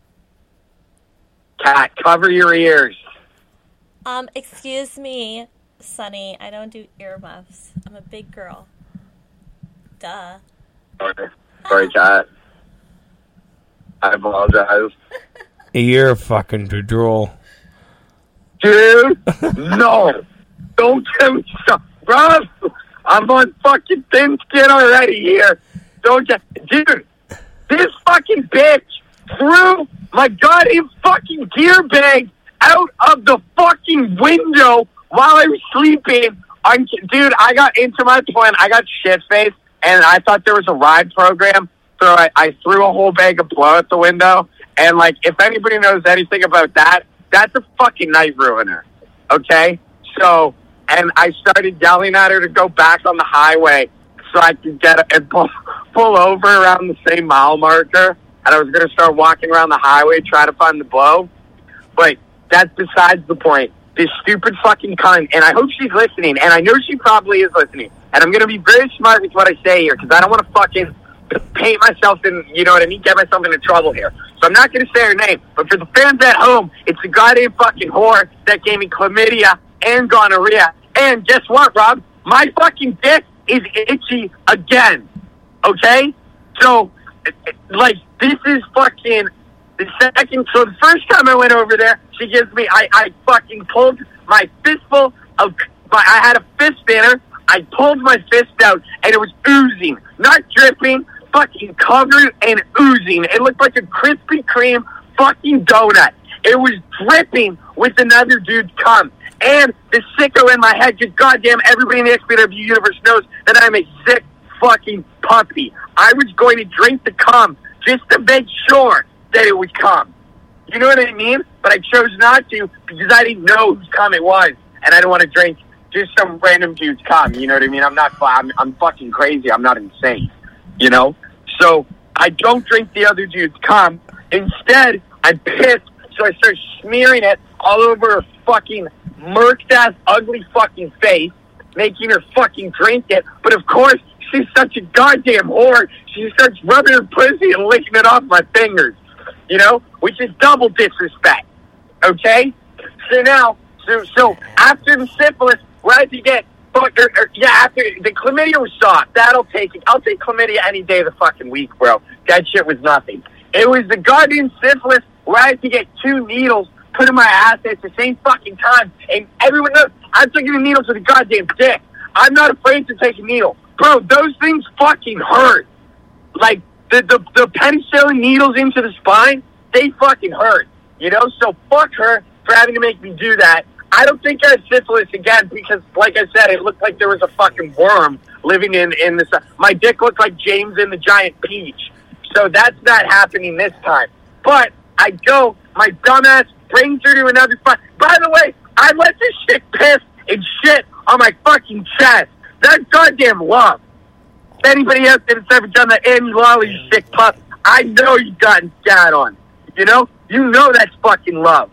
Kat, cover your ears. Um, excuse me, Sonny, I don't do earmuffs. I'm a big girl. Duh. Sorry, Sorry, Kat. I apologize. You're fucking fucking drool. Dude, no. Don't get me stuff. Bro, I'm on fucking thin skin already here. Don't get... Dude, this fucking bitch threw my goddamn fucking gear bag out of the fucking window while I was sleeping. I'm, dude, I got into my plan. I got shit faced, and I thought there was a ride program. So I, I threw a whole bag of blow out the window. And like, if anybody knows anything about that, that's a fucking night ruiner. Okay, so and I started yelling at her to go back on the highway so I could get and pull, pull over around the same mile marker. And I was going to start walking around the highway trying to find the blow. But that's besides the point. This stupid fucking cunt, and I hope she's listening, and I know she probably is listening. And I'm going to be very smart with what I say here because I don't want to fucking paint myself in, you know what I mean, get myself into trouble here. So I'm not going to say her name, but for the fans at home, it's the goddamn fucking whore that gave me chlamydia and gonorrhea. And guess what, Rob? My fucking dick is itchy again. Okay? So, like, this is fucking the second. So the first time I went over there, she gives me. I I fucking pulled my fistful of. My, I had a fist in her. I pulled my fist out, and it was oozing, not dripping, fucking covered and oozing. It looked like a Krispy Kreme fucking donut. It was dripping with another dude's cum. And the sicko in my head, just goddamn everybody in the XPW universe knows that I'm a sick fucking puppy. I was going to drink the cum just to make sure that it would come. You know what I mean? But I chose not to because I didn't know whose cum it was, and I don't want to drink just some random dude's cum. You know what I mean? I'm not. I'm, I'm fucking crazy. I'm not insane. You know? So I don't drink the other dude's cum. Instead, I'm pissed, so I start smearing it all over her fucking murked ass, ugly fucking face, making her fucking drink it. But of course, she's such a goddamn whore. She starts rubbing her pussy and licking it off my fingers. You know, which is double disrespect. Okay? So now, so so after the syphilis, what did you get? Or, er, or, er, yeah, after the chlamydia was soft. That'll take it. I'll take chlamydia any day of the fucking week, bro. That shit was nothing. It was the goddamn syphilis where I had to get two needles put in my ass at the same fucking time. And everyone knows I'm taking the needles with a goddamn dick. I'm not afraid to take a needle. Bro, those things fucking hurt. Like, the, the, the penicillin needles into the spine, they fucking hurt. You know? So fuck her for having to make me do that. I don't think I had syphilis again because, like I said, it looked like there was a fucking worm living in, in this. My dick looked like James in the Giant Peach. So that's not happening this time. But I go, my dumbass brings her to another spot. By the way, I let this shit piss and shit on my fucking chest. That's goddamn love. If anybody else that's ever done that Andy Lolly sick pup, I know you've gotten scat on. You know? You know that's fucking love.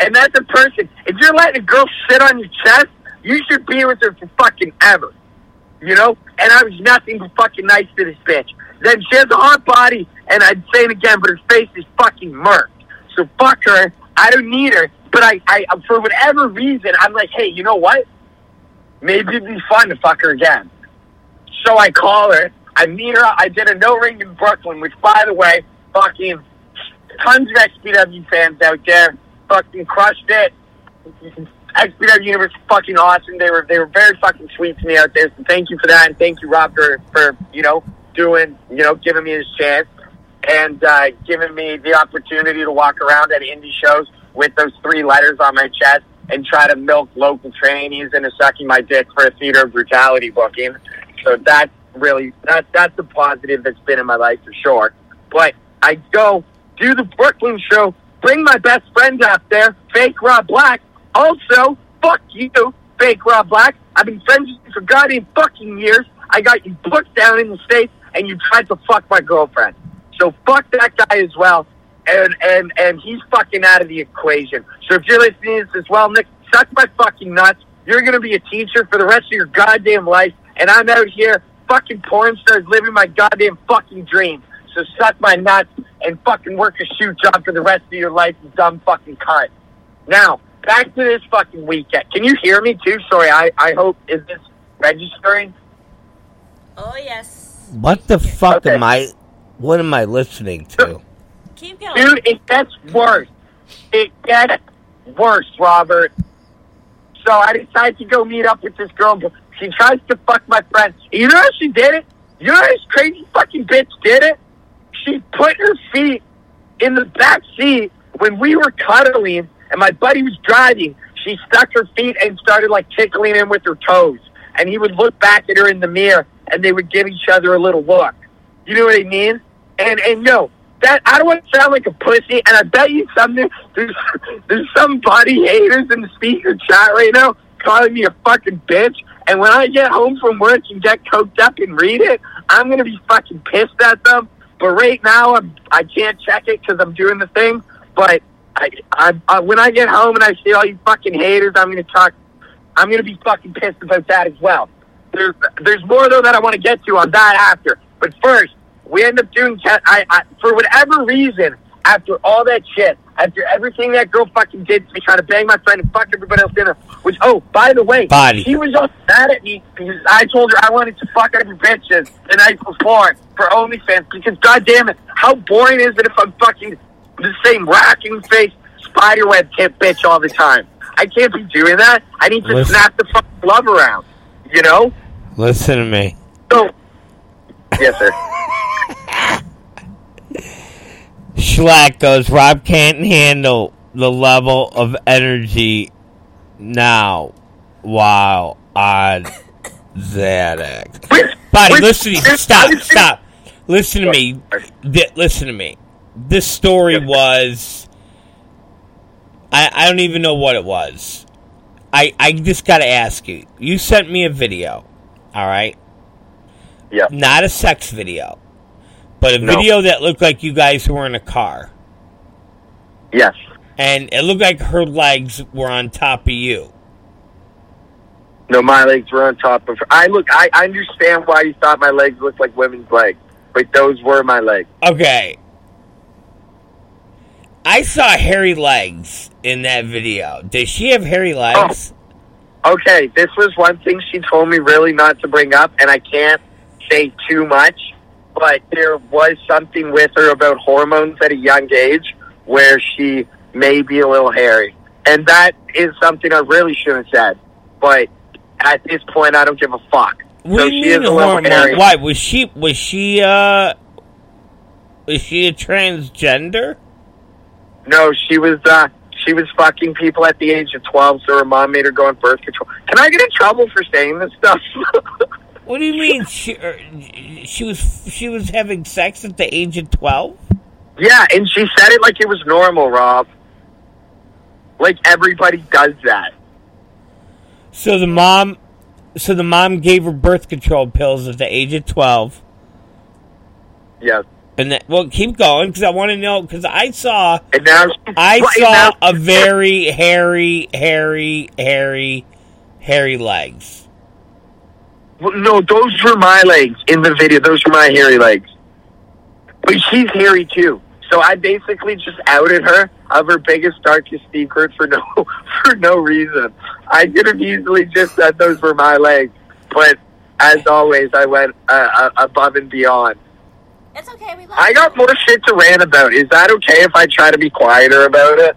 And that's a person. If you're letting a girl sit on your chest, you should be with her for fucking ever. You know? And I was nothing but fucking nice to this bitch. Then she has a hot body, and I'd say it again, but her face is fucking murked. So fuck her. I don't need her. But I, I, for whatever reason, I'm like, hey, you know what? Maybe it'd be fun to fuck her again. So I call her. I meet her. I did a no ring in Brooklyn, which, by the way, fucking tons of XPW fans out there fucking crushed it. XPW Universe fucking awesome. They were they were very fucking sweet to me out there. So thank you for that, and thank you, Rob, for for you know doing you know giving me this chance and uh, giving me the opportunity to walk around at indie shows with those three letters on my chest and try to milk local trainees into sucking my dick for a theater of brutality booking. So that's really that that's a positive that's been in my life for sure. But I go do the Brooklyn show, bring my best friend out there, fake Rob Black. Also, fuck you, fake Rob Black. I've been friends with you for goddamn fucking years. I got you booked down in the States and you tried to fuck my girlfriend. So fuck that guy as well. And and and he's fucking out of the equation. So if you're listening to this as well, Nick, suck my fucking nuts. You're gonna be a teacher for the rest of your goddamn life, and I'm out here fucking porn stars living my goddamn fucking dream. So suck my nuts and fucking work a shoe job for the rest of your life, you dumb fucking cunt. Now, back to this fucking weekend. Can you hear me too? Sorry, I, I hope, is this registering? Oh yes. What the fuck Okay. am I? What am I listening to? Keep going. Dude, it gets worse. It gets worse, Robert. So I decided to go meet up with this girl. She tries to fuck my friend. You know how she did it? You know how this crazy fucking bitch did it? She put her feet in the back seat when we were cuddling and my buddy was driving. She stuck her feet and started like tickling him with her toes. And he would look back at her in the mirror and they would give each other a little look. You know what I mean? And and no, that I don't want to sound like a pussy, and I bet you something there's there's some body haters in the speaker chat right now calling me a fucking bitch. And when I get home from work and get coked up and read it, I'm gonna be fucking pissed at them. But right now, I'm I can't check it because I'm doing the thing. But I, I, I when I get home and I see all you fucking haters, I'm gonna talk. I'm gonna be fucking pissed about that as well. There's there's more though that I want to get to on that after. But first, we end up doing. I, I for whatever reason, after all that shit, after everything that girl fucking did to me, trying to bang my friend and fuck everybody else in her. Which oh, by the way, Body. she was all mad at me because I told her I wanted to fuck other bitches the night before for OnlyFans. Because goddamn it, how boring is it if I'm fucking the same racking face spiderweb tip bitch all the time? I can't be doing that. I need to Listen. snap the fucking glove around. You know? Listen to me. So, yes, sir. Schlack goes, Rob can't handle the level of energy now while on Xanax. Buddy, listen to me. Stop, stop. Listen to me. Listen to me. This story was. I, I don't even know what it was. I, I just got to ask you. You sent me a video, all right? Yeah. Not a sex video, but a No. video that looked like you guys were in a car. Yes. And it looked like her legs were on top of you. No, my legs were on top of her. I look. I I understand why you thought my legs looked like women's legs, but those were my legs. Okay. I saw hairy legs in that video. Does she have hairy legs? Oh, okay, this was one thing she told me really not to bring up, and I can't say too much, but there was something with her about hormones at a young age where she may be a little hairy. And that is something I really shouldn't have said. But at this point, I don't give a fuck. What so do you she is mean a little hormone? hairy. Why was she? Was she? uh Was she a transgender? No, she was uh she was fucking people at the age of twelve, so her mom made her go on birth control. Can I get in trouble for saying this stuff? What do you mean? She er, she was she was having sex at the age of twelve? yeah, and she said it like it was normal, Rob. Like everybody does that. So the mom so the mom gave her birth control pills at the age of twelve, Yes. and that, well, keep going because I want to know because I saw And now I saw now- a very hairy, hairy, hairy, hairy legs. Well, No, those were my legs in the video. Those were my hairy legs. But she's hairy too. So I basically just outed her of her biggest, darkest secret for no for no reason. I could have easily just said those were my legs, but as always, I went uh, uh, above and beyond. It's okay. We love I got more shit to rant about. Is that okay if I try to be quieter about it?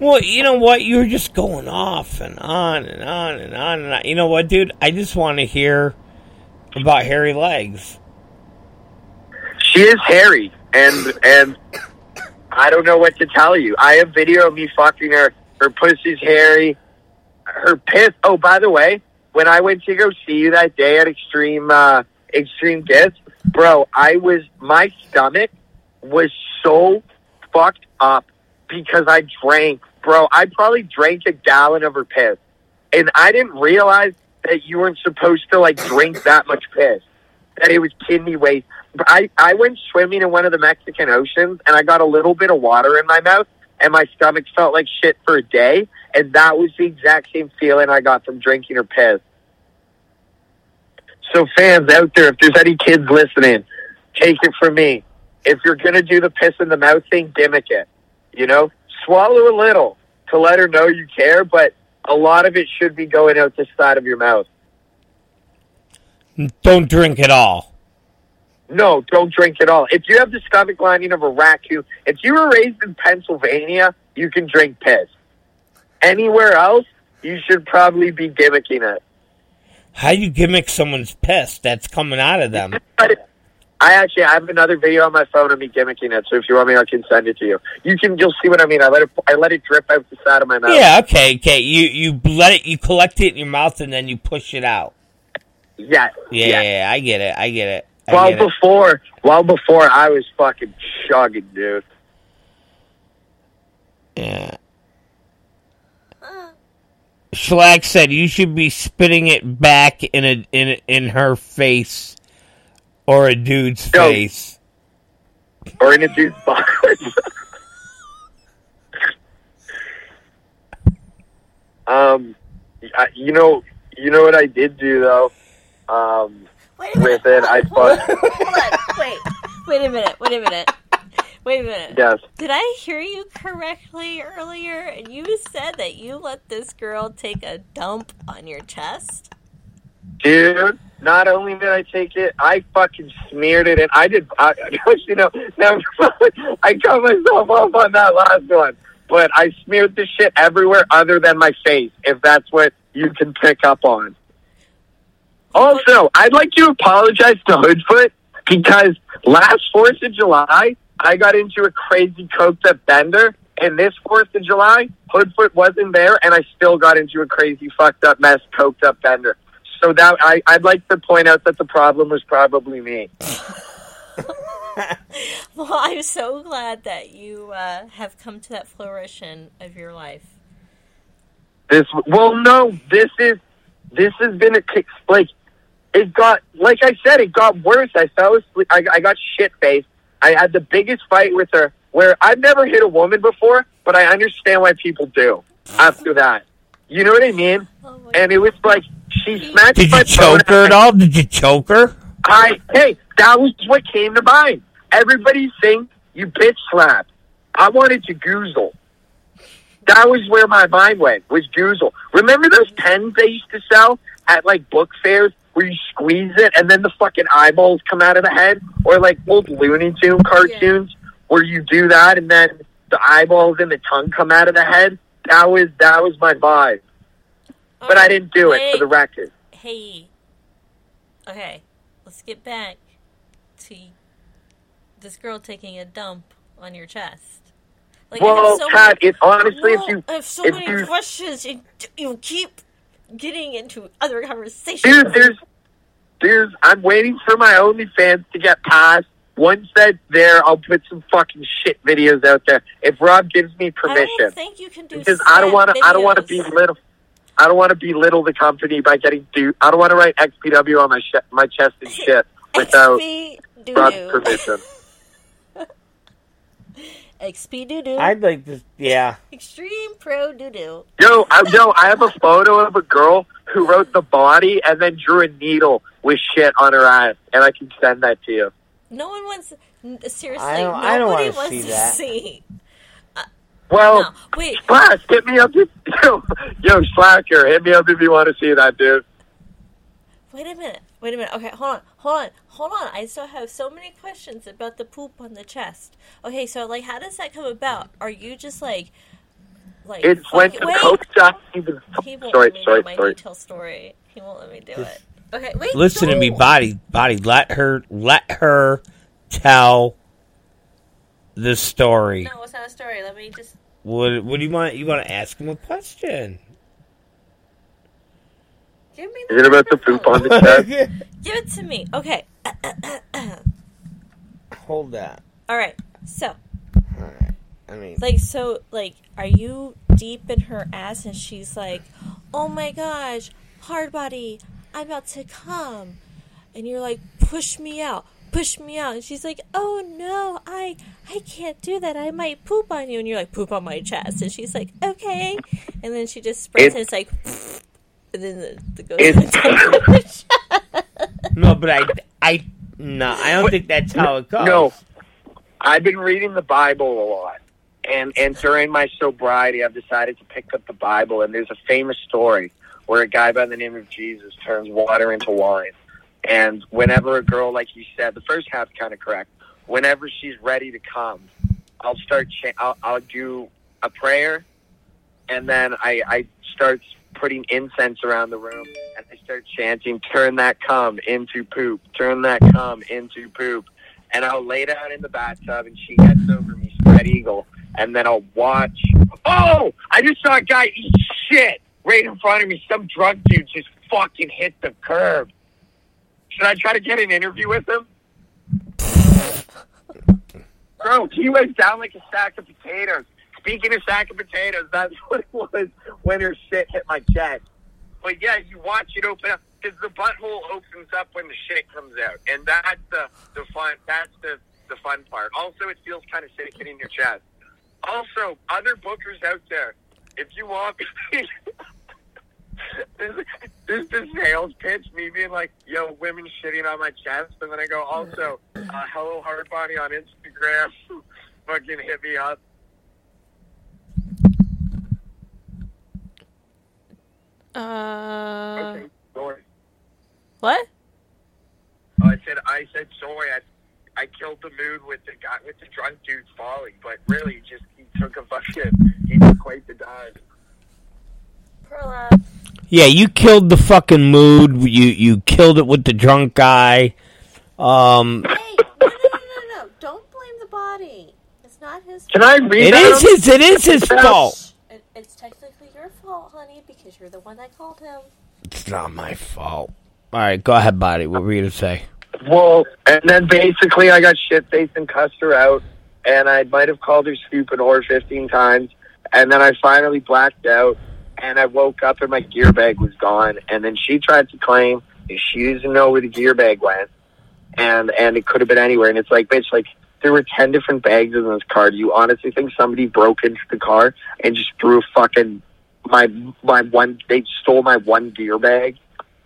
Well, you know what? You were just going off and on and on and on and on. You know what, dude? I just want to hear about hairy legs. She is hairy, and and I don't know what to tell you. I have video of me fucking her. Her pussy's hairy. Her piss. Oh, by the way, when I went to go see you that day at Extreme uh, Extreme Gifts, bro, I was my stomach was so fucked up because I drank, bro. I probably drank a gallon of her piss, and I didn't realize that you weren't supposed to like drink that much piss. That it was kidney waste. I I went swimming in one of the Mexican oceans, and I got a little bit of water in my mouth, and my stomach felt like shit for a day, and that was the exact same feeling I got from drinking her piss. So fans out there, if there's any kids listening, take it from me. If you're gonna do the piss in the mouth thing, gimmick it. You know, swallow a little to let her know you care, but a lot of it should be going out the side of your mouth. Don't drink at all. No, don't drink at all. If you have the stomach lining of a raccoon, if you were raised in Pennsylvania, you can drink piss. Anywhere else, you should probably be gimmicking it. How do you gimmick someone's piss that's coming out of them? I actually I have another video on my phone of me gimmicking it. So if you want me, I can send it to you. You can you'll see what I mean. I let it I let it drip out the side of my mouth. Yeah, okay, okay. You you let it, you collect it in your mouth, and then you push it out. Yeah. Yeah, yeah, I get it. I get it. I Well get it. before, well before I was fucking chugging, dude. Yeah. Schlack said you should be spitting it back in a in in her face or a dude's Yo. face. Or in a dude's butt. um, I, you know, you know what I did do though. Um, Wait a minute. with it, I hold on, fucked. hold on. Wait. Wait a minute. Wait a minute. Wait a minute. Yes. Did I hear you correctly earlier? And you said that you let this girl take a dump on your chest? Dude, not only did I take it, I fucking smeared it, and I did. I, you know, now I cut myself off on that last one, but I smeared the shit everywhere other than my face. If that's what you can pick up on. Also, I'd like to apologize to Hoodfoot because last Fourth of July I got into a crazy coked up bender, and this Fourth of July Hoodfoot wasn't there, and I still got into a crazy fucked up mess coked up bender. So that I, I'd like to point out that the problem was probably me. Well, I'm so glad that you uh, have come to that flourishing of your life. This well, no, this is this has been a kick. Like it got, like I said, it got worse. I fell asleep. I, I got shit faced. I had the biggest fight with her, where I've never hit a woman before, but I understand why people do after that. You know what I mean? Oh And it was like she smacked Did you choke her at all? Did you choke her? I hey, that was what came to mind. Everybody thinks you bitch slap. I wanted to goozle. That was where my mind went. Was goozle. Remember those pens they used to sell at like book fairs where you squeeze it and then the fucking eyeballs come out of the head, or like old Looney Tune cartoons where you do that and then the eyeballs and the tongue come out of the head. That was that was my vibe, but I didn't do it for the record. Hey. Okay, let's get back to this girl taking a dump on your chest. Like, Well, so many- it honestly, if you I have so if many you- questions, and you keep getting into other conversations. dude, there's, there's, I'm waiting for my OnlyFans to get passed. Once that's there, I'll put some fucking shit videos out there if Rob gives me permission, I don't think you can do Because I don't want to, I don't want to be little. I don't want to belittle the company by getting do. I don't want to write XPW on my sh- my chest and shit without XP Rob's permission. XP doo doo. I'd like to. Yeah. Extreme pro doo doo. Yo, I, yo, I have a photo of a girl who wrote the body and then drew a needle with shit on her eye, and I can send that to you. No one wants. Seriously, I don't- I don't nobody wanna wants see to that. see. Well, No, wait. Slash, hit me up. If, yo, yo, Slacker, hit me up if you want to see that, dude. Wait a minute. Wait a minute. Okay, hold on. Hold on. Hold on. I still have so many questions about the poop on the chest. Okay, so like how does that come about? Are you just like like It's when fucking- the wait. coach got even. He won't Sorry, let me sorry, know my sorry. detailed story. He won't let me do it. Okay, wait. Listen to me, body, body. Let her, let her tell the story. No, it's not a story. Let me just What, what do you want? You want to ask him a question? give me Is it about the poop on the chest? Give it to me. Okay. Hold that. All right. So, All right. I mean, like so like are you deep in her ass and she's like oh my gosh hard body i'm about to come and you're like push me out push me out. And she's like oh no i i can't do that. I might poop on you. And you're like poop on my chest. And she's like okay. And then she just sprays It- and it's like and then the, the goes It's- no, but I, I, no, I don't think that's how it goes. No, I've been reading the Bible a lot, and and during my sobriety, I've decided to pick up the Bible. And there's a famous story where a guy by the name of Jesus turns water into wine, and whenever a girl, like you said, the first half kind of correct. Whenever she's ready to come, I'll start. Cha- I'll, I'll do a prayer, and then I, I start putting incense around the room, and I start chanting, "Turn that cum into poop. Turn that cum into poop." And I'll lay down in the bathtub, and she gets over me, spread eagle, and then I'll watch. Oh! I just saw a guy eat shit right in front of me. Some drunk dude just fucking hit the curb. Should I try to get an interview with him? Bro, he went down like a sack of potatoes. Speaking of sack of potatoes, that's what it was when her shit hit my chest. But yeah, you watch it open up because the butthole opens up when the shit comes out, and that's the the fun. That's the the fun part. Also, it feels kind of sick hitting your chest. Also, other bookers out there, if you want, there's, this, the sales pitch, me being like, "Yo, women shitting on my chest," and then I go, "Also, uh, hello, hard body on Instagram, fucking hit me up." uh Okay, sorry. what Oh, I said, I said sorry. I, I killed the mood with the guy with the drunk dude falling, but really, he just he took a fucking he took quite the dive. prolapse Yeah, you killed the fucking mood. You you killed it with the drunk guy. Um, hey no no no no no don't blame the body it's not his Can I read it that? is his. It is his fault. It, it's technically your fault, honey, because you're the one that called him. It's not my fault. All right, go ahead, body. What were you gonna say? Well, and then basically, I got shit faced and cussed her out, and I might have called her stupid whore fifteen times, and then I finally blacked out, and I woke up and my gear bag was gone, and then she tried to claim she doesn't know where the gear bag went, and and it could have been anywhere, and it's like, bitch, like there were ten different bags in this car. Do you honestly think somebody broke into the car and just threw fucking my my one? They stole my one gear bag.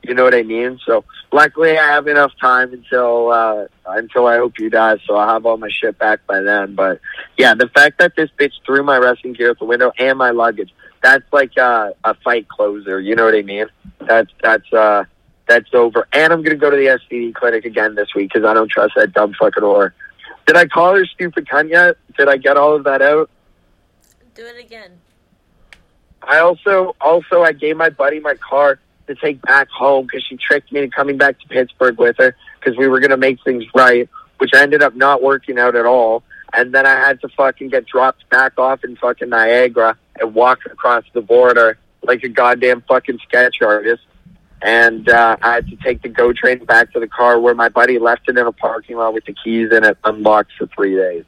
You know what I mean? So luckily, I have enough time until uh, until I hope you die, so I'll have all my shit back by then. But yeah, the fact that this bitch threw my wrestling gear out the window and my luggage—that's like uh, a fight closer. You know what I mean? That's that's uh, that's over. And I'm gonna go to the STD clinic again this week because I don't trust that dumb fucking whore. Did I call her stupid cunt yet? Did I get all of that out? Do it again. I also also I gave my buddy my car to take back home because she tricked me into coming back to Pittsburgh with her because we were gonna make things right, which ended up not working out at all. And then I had to fucking get dropped back off in fucking Niagara and walk across the border like a goddamn fucking sketch artist. And uh, I had to take the GO train back to the car where my buddy left it in a parking lot with the keys in it unlocked for three days.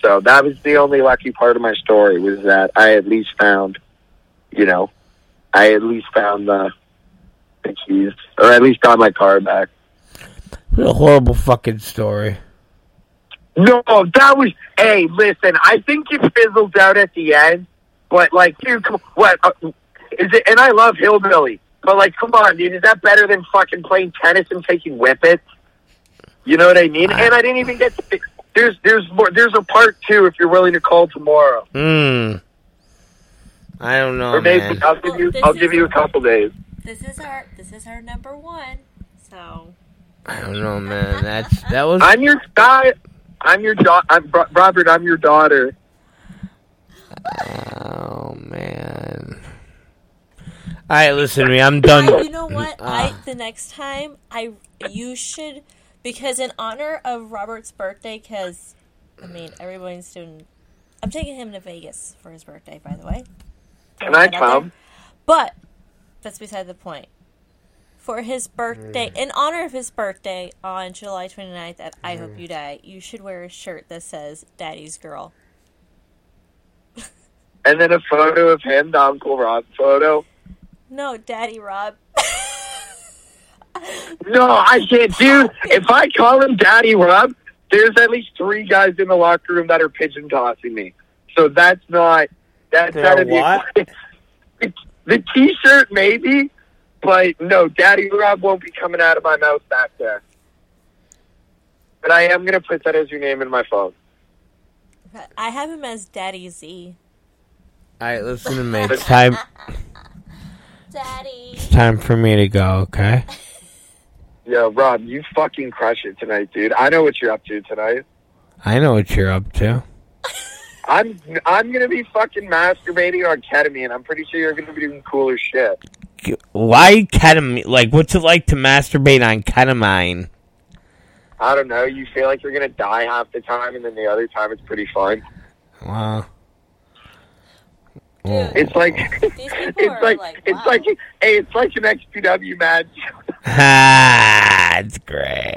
So that was the only lucky part of my story was that I at least found, you know, I at least found the the keys, or at least got my car back. What a horrible fucking story. No, that was. Hey, listen. I think it fizzles out at the end, but like, dude, come, what uh, is it? And I love hillbilly, but like, come on, dude. Is that better than fucking playing tennis and taking whippets? You know what I mean? And I didn't even get. To, there's there's more. There's a part two if you're willing to call tomorrow, Hmm. I don't know, or maybe man. I'll give Well, you. this I'll give you a couple days. This is our this is our number one. So I don't know, man. That's that was. I'm your guy. I'm your daughter. I'm Robert. I'm your daughter. Oh man. All right, listen to me. I'm done. I, you know what? I Ah. the next time I you should because in honor of Robert's birthday, because I mean everyone's doing. I'm taking him to Vegas for his birthday, by the way. Can I Throwing that out there. come? But that's beside the point. For his birthday, in honor of his birthday on July 29th at I Hope You Die, you should wear a shirt that says Daddy's Girl. And then a photo of him, the Uncle Rob photo. No, Daddy Rob. No, I can't, dude. If I call him Daddy Rob, there's at least three guys in the locker room that are pigeon tossing me. So that's not. That's They're out what? the. The T-shirt maybe, but no, Daddy Rob won't be coming out of my mouth back there. But I am gonna put that as your name in my phone. I have him as Daddy Z. All right, listen to me. It's time. Daddy. It's time for me to go. Okay. Yo, Rob, you fucking crush it tonight, dude. I know what you're up to tonight. I know what you're up to. I'm I'm gonna be fucking masturbating on ketamine. I'm pretty sure you're gonna be doing cooler shit. Why ketamine? Like, what's it like to masturbate on ketamine? I don't know. You feel like you're gonna die half the time, and then the other time it's pretty fun. Wow. It's like it's are like, like, it's like hey, it's like an XPW match. Ah, it's great.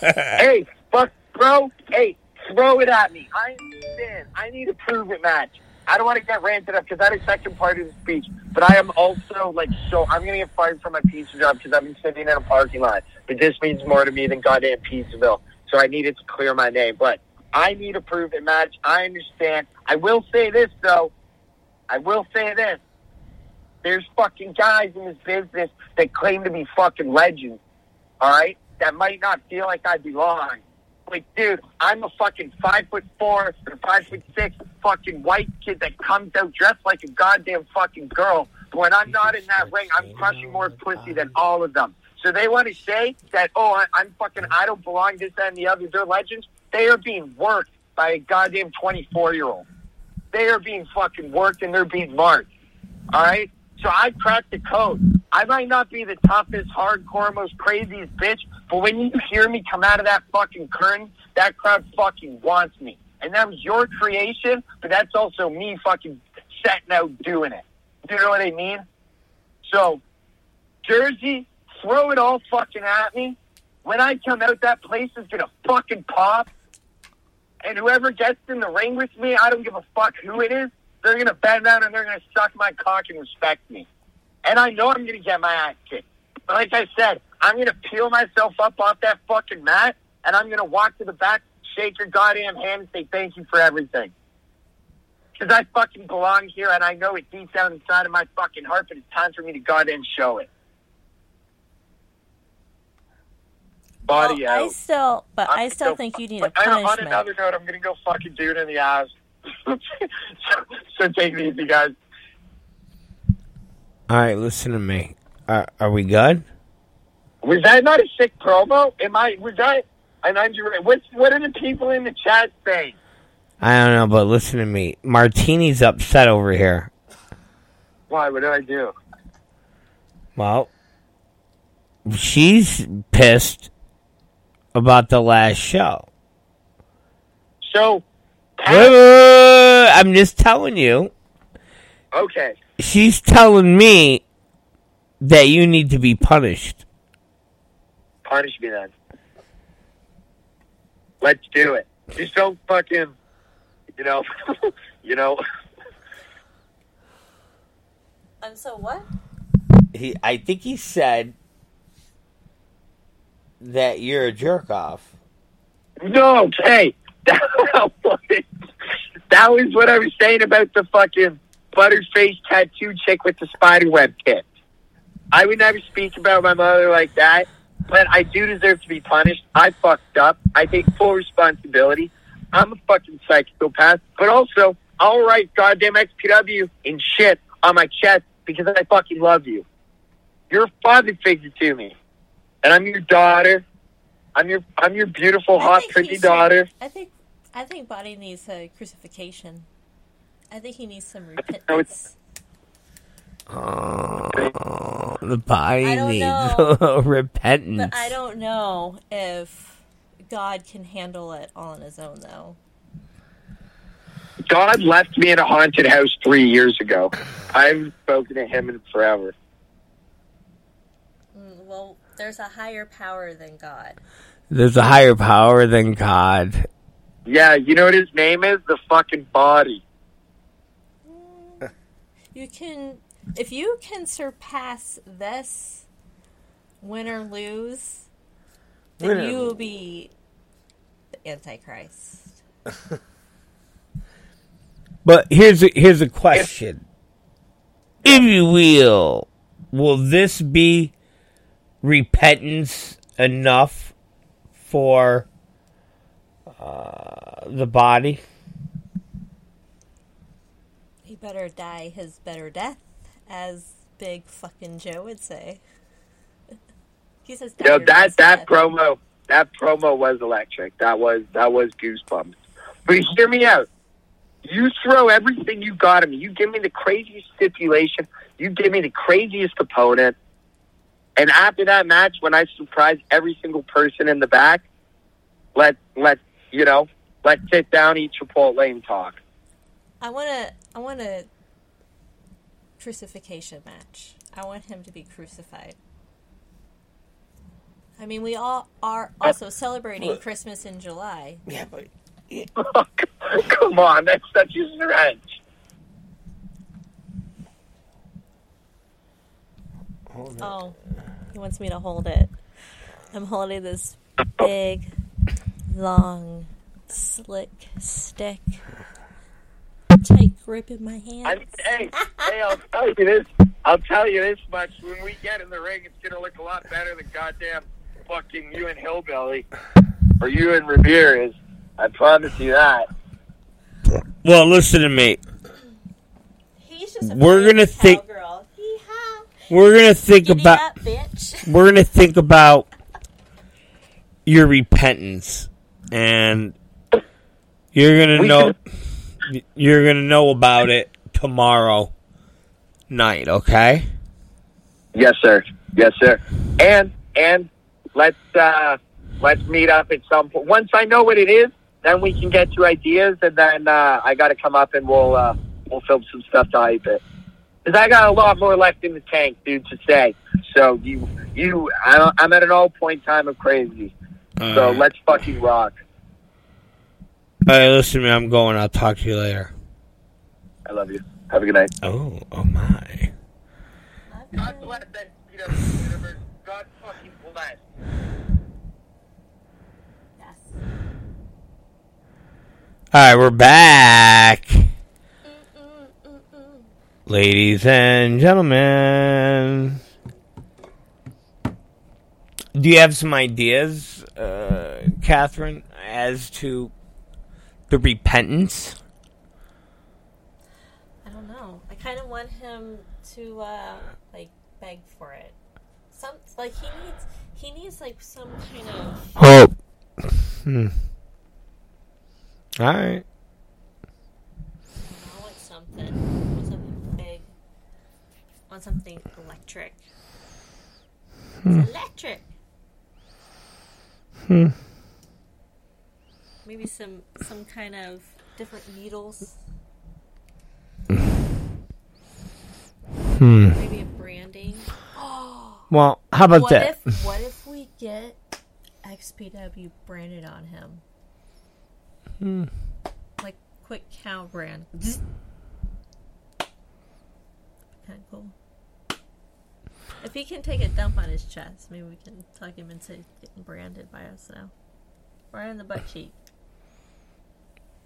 hey, fuck, bro. Hey, throw it at me. I understand. I need a prove it match. I don't want to get ranted up because that is second part of the speech. But I am also like, so I'm gonna get fired from my pizza job because I've been sitting in a parking lot. But this means more to me than goddamn Pizzaville. So I needed to clear my name. But I need a it match. I understand. I will say this though. I will say this. There's fucking guys in this business that claim to be fucking legends. All right, that might not feel like I belong. Like, dude, I'm a fucking five foot four or five foot six fucking white kid that comes out dressed like a goddamn fucking girl. When I'm not in that ring, I'm crushing more pussy than all of them. So they want to say that, oh, I, I'm fucking, I don't belong this that, and the other. They're legends. They are being worked by a goddamn 24 year old. They are being fucking worked and they're being marked. All right? So I cracked the code. I might not be the toughest, hardcore, most craziest bitch, but when you hear me come out of that fucking curtain, that crowd fucking wants me. And that was your creation, but that's also me fucking setting out doing it. Do you know what I mean? So, Jersey, throw it all fucking at me. When I come out, that place is gonna fucking pop. And whoever gets in the ring with me, I don't give a fuck who it is. They're gonna bend down and they're gonna suck my cock and respect me. And I know I'm gonna get my ass kicked. But like I said, I'm gonna peel myself up off that fucking mat and I'm gonna walk to the back, shake your goddamn hand, and say thank you for everything. Because I fucking belong here and I know it deep down inside of my fucking heart, but it's time for me to goddamn show it. Body Well, I still, but I'm I still so- think you need a but I- On another note, I'm gonna go fucking dude in the ass. so, so take it easy, guys. All right, listen to me. Are, are we good? Was that not a sick promo? Am I? Was that? And I'm what's what are the people in the chat saying? I don't know, but listen to me. Martini's upset over here. Why? What did I do? Well, she's pissed about the last show. So, wait, I'm just telling you. okay, She's telling me that you need to be punished. punish me then. Let's do it. Just don't fucking, you know, You know, And so what? He, I think he said that you're a jerk off. no, hey, that, was what I was saying about the fucking butterface tattoo chick with the spider web kit. I would never speak about my mother like that, but I do deserve to be punished. I fucked up. I take full responsibility. I'm a fucking psychopath, but also I'll write goddamn XPW and shit on my chest because I fucking love you. You're a father figure to me, and I'm your daughter. I'm your I'm your beautiful, I hot, pretty daughter. I think I think Body needs a crucifixion. I think he needs some repentance. Oh, the body I don't needs know. repentance. But I don't know if God can handle it all on his own, though. God left me in a haunted house three years ago. I haven't spoken to him in forever. Mm, Well, there's a higher power than God. There's a higher power than God. Yeah, you know what his name is? The fucking body. You can, if you can surpass this, win or lose, then Win you will be the Antichrist. But here's a, here's a question. If you will, will this be repentance enough for uh, the body? He better die his better death, as Big fucking Joe would say. he says, "Die You know your that that death." promo that promo was electric. That was that was goosebumps. But hear me out. You throw everything you got at me. You give me the craziest stipulation. You give me the craziest opponent. And after that match, when I surprise every single person in the back, let let you know, let's sit down, eat Chipotle, and talk. I want to. I want a crucifixion match. I want him to be crucified. I mean, we all are also uh, celebrating uh, Christmas in July. Yeah, but Come on, that's such a stretch. Oh, he wants me to hold it. I'm holding this big, long, slick stick. Tight grip in my hand. I, hey, hey, I'll tell you this. I'll tell you this much. When we get in the ring, it's gonna look a lot better than goddamn fucking you and Hillbilly or you and Revere is. I promise you that. well, listen to me. He's just a We're gonna think- cowgirl. Hee-haw. We're gonna think Giddy about up, bitch. we're gonna think about your repentance, and you're gonna We know you're gonna know about it tomorrow night. Okay. Yes, sir. Yes, sir. And and let's uh let's meet up at some point. Once I know what it is, then we can get to ideas, and then uh, I got to come up and we'll uh, we'll film some stuff to hype it. Because I got a lot more left in the tank, dude, to say. So you you I, I'm at an all point time of crazy. So Alright. let's fucking rock. All right, listen to me. I'm going. I'll talk to you later. I love you. Have a good night. Oh, oh my. God bless that universe. God fucking bless. Yes. All right, we're back, ladies and gentlemen. Do you have some ideas, uh, Catherine, as to the repentance? I don't know. I kind of want him to uh, like beg for it. Some like he needs he needs like some kind of Hope. Hmm. All right. I want something. I want something big. Something electric. It's electric. Hmm. Maybe some some kind of different needles. Hmm. Maybe a branding. Well, how about what that? if what if we get XPW branded on him? Hmm. Like quick cow brand. Kind of cool. If he can take a dump on his chest, maybe we can talk him into getting branded by us now. Right on the butt cheek.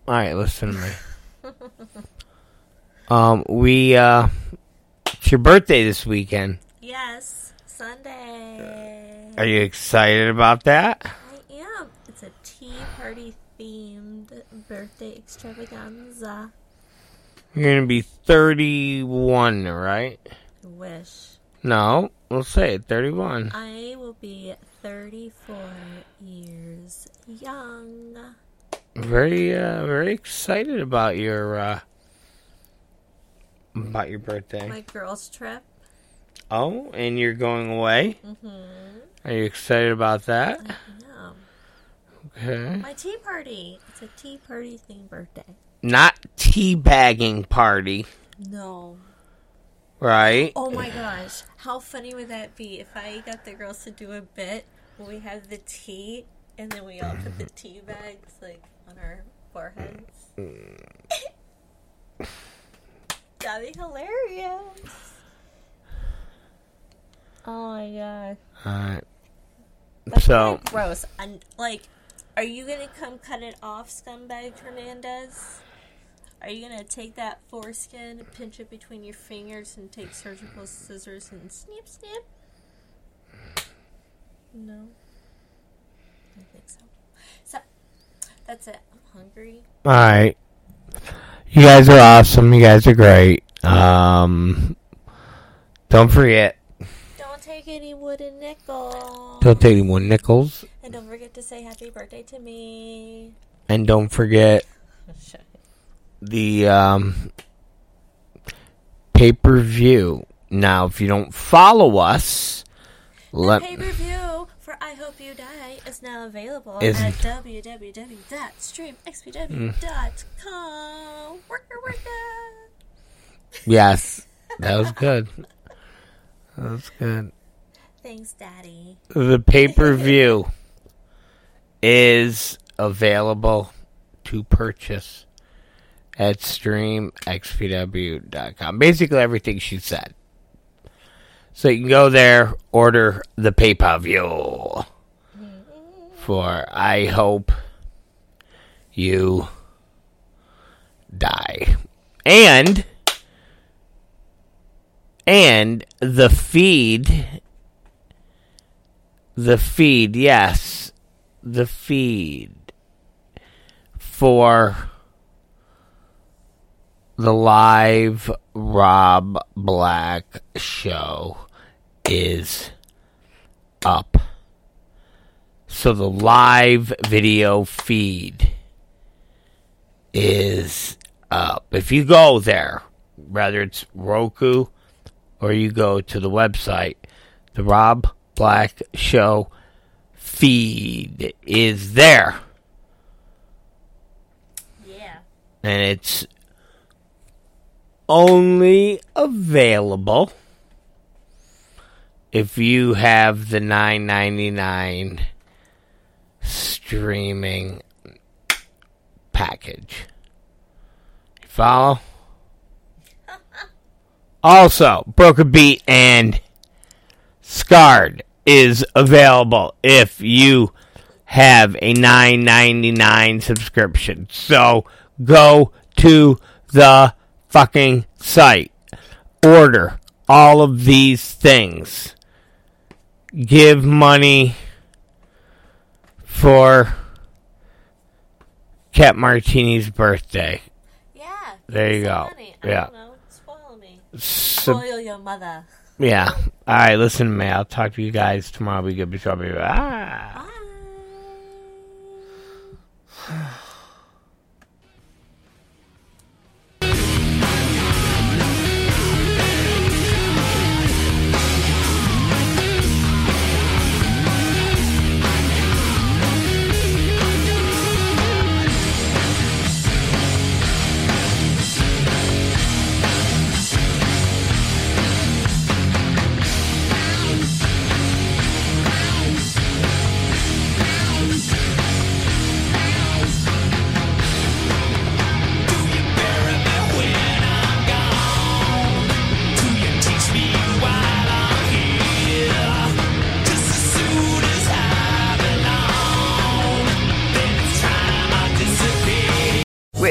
All right, listen to me. um, we uh, it's your birthday this weekend. Yes, Sunday. Are you excited about that? I am. It's a tea party themed birthday extravaganza. You're gonna be 31, right? I wish. No, we'll say it, 31. I will be 34 years young. Very, uh, very excited about your, uh, about your birthday. My girls' trip. Oh, and you're going away? Mm-hmm. Are you excited about that? Okay. My tea party. It's a tea party themed birthday. Not tea bagging party, No. Right? Oh my gosh. How funny would that be if I got the girls to do a bit where we have the tea and then we all put the tea bags like on our foreheads? That'd be hilarious. Oh my god. Alright. That's So, kinda gross. And like, are you gonna come cut it off, scumbag Hernandez? Are you gonna take that foreskin, pinch it between your fingers, and take surgical scissors and snip, snip? No. I think so. So, that's it. I'm hungry. alright. You guys are awesome. You guys are great. Um, don't forget, Don't take any wooden nickels. don't take any more nickels. And don't forget to say happy birthday to me. And don't forget the um, pay per view. Now, if you don't follow us, The let pay per view for I Hope You Die is now available Is- at www.streamxpw.com. Worker, worker. yes, that was good. That was good. Thanks, Daddy. The pay per view is available to purchase at streamxpw.com. Basically, everything she said. So you can go there, order the pay per view for I hope you die. And and the feed the feed, yes. The feed for the live Rob Black show is up. So the live video feed is up. If you go there, whether it's Roku or you go to the website, the Rob Black Show feed is there. Yeah. And it's only available if you have the 9.99 streaming package. You follow? Also, Broken Beat and Scarred is available if you have a 9.99 subscription. So go to the fucking site. Order all of these things. Give money for Kat Martini's birthday. Yeah. There you so go. Yeah. don't know. Spoil me. Spoil your mother. yeah. All right, listen to me. I'll talk to you guys tomorrow. Be good. Be sure. Be ah. Bye.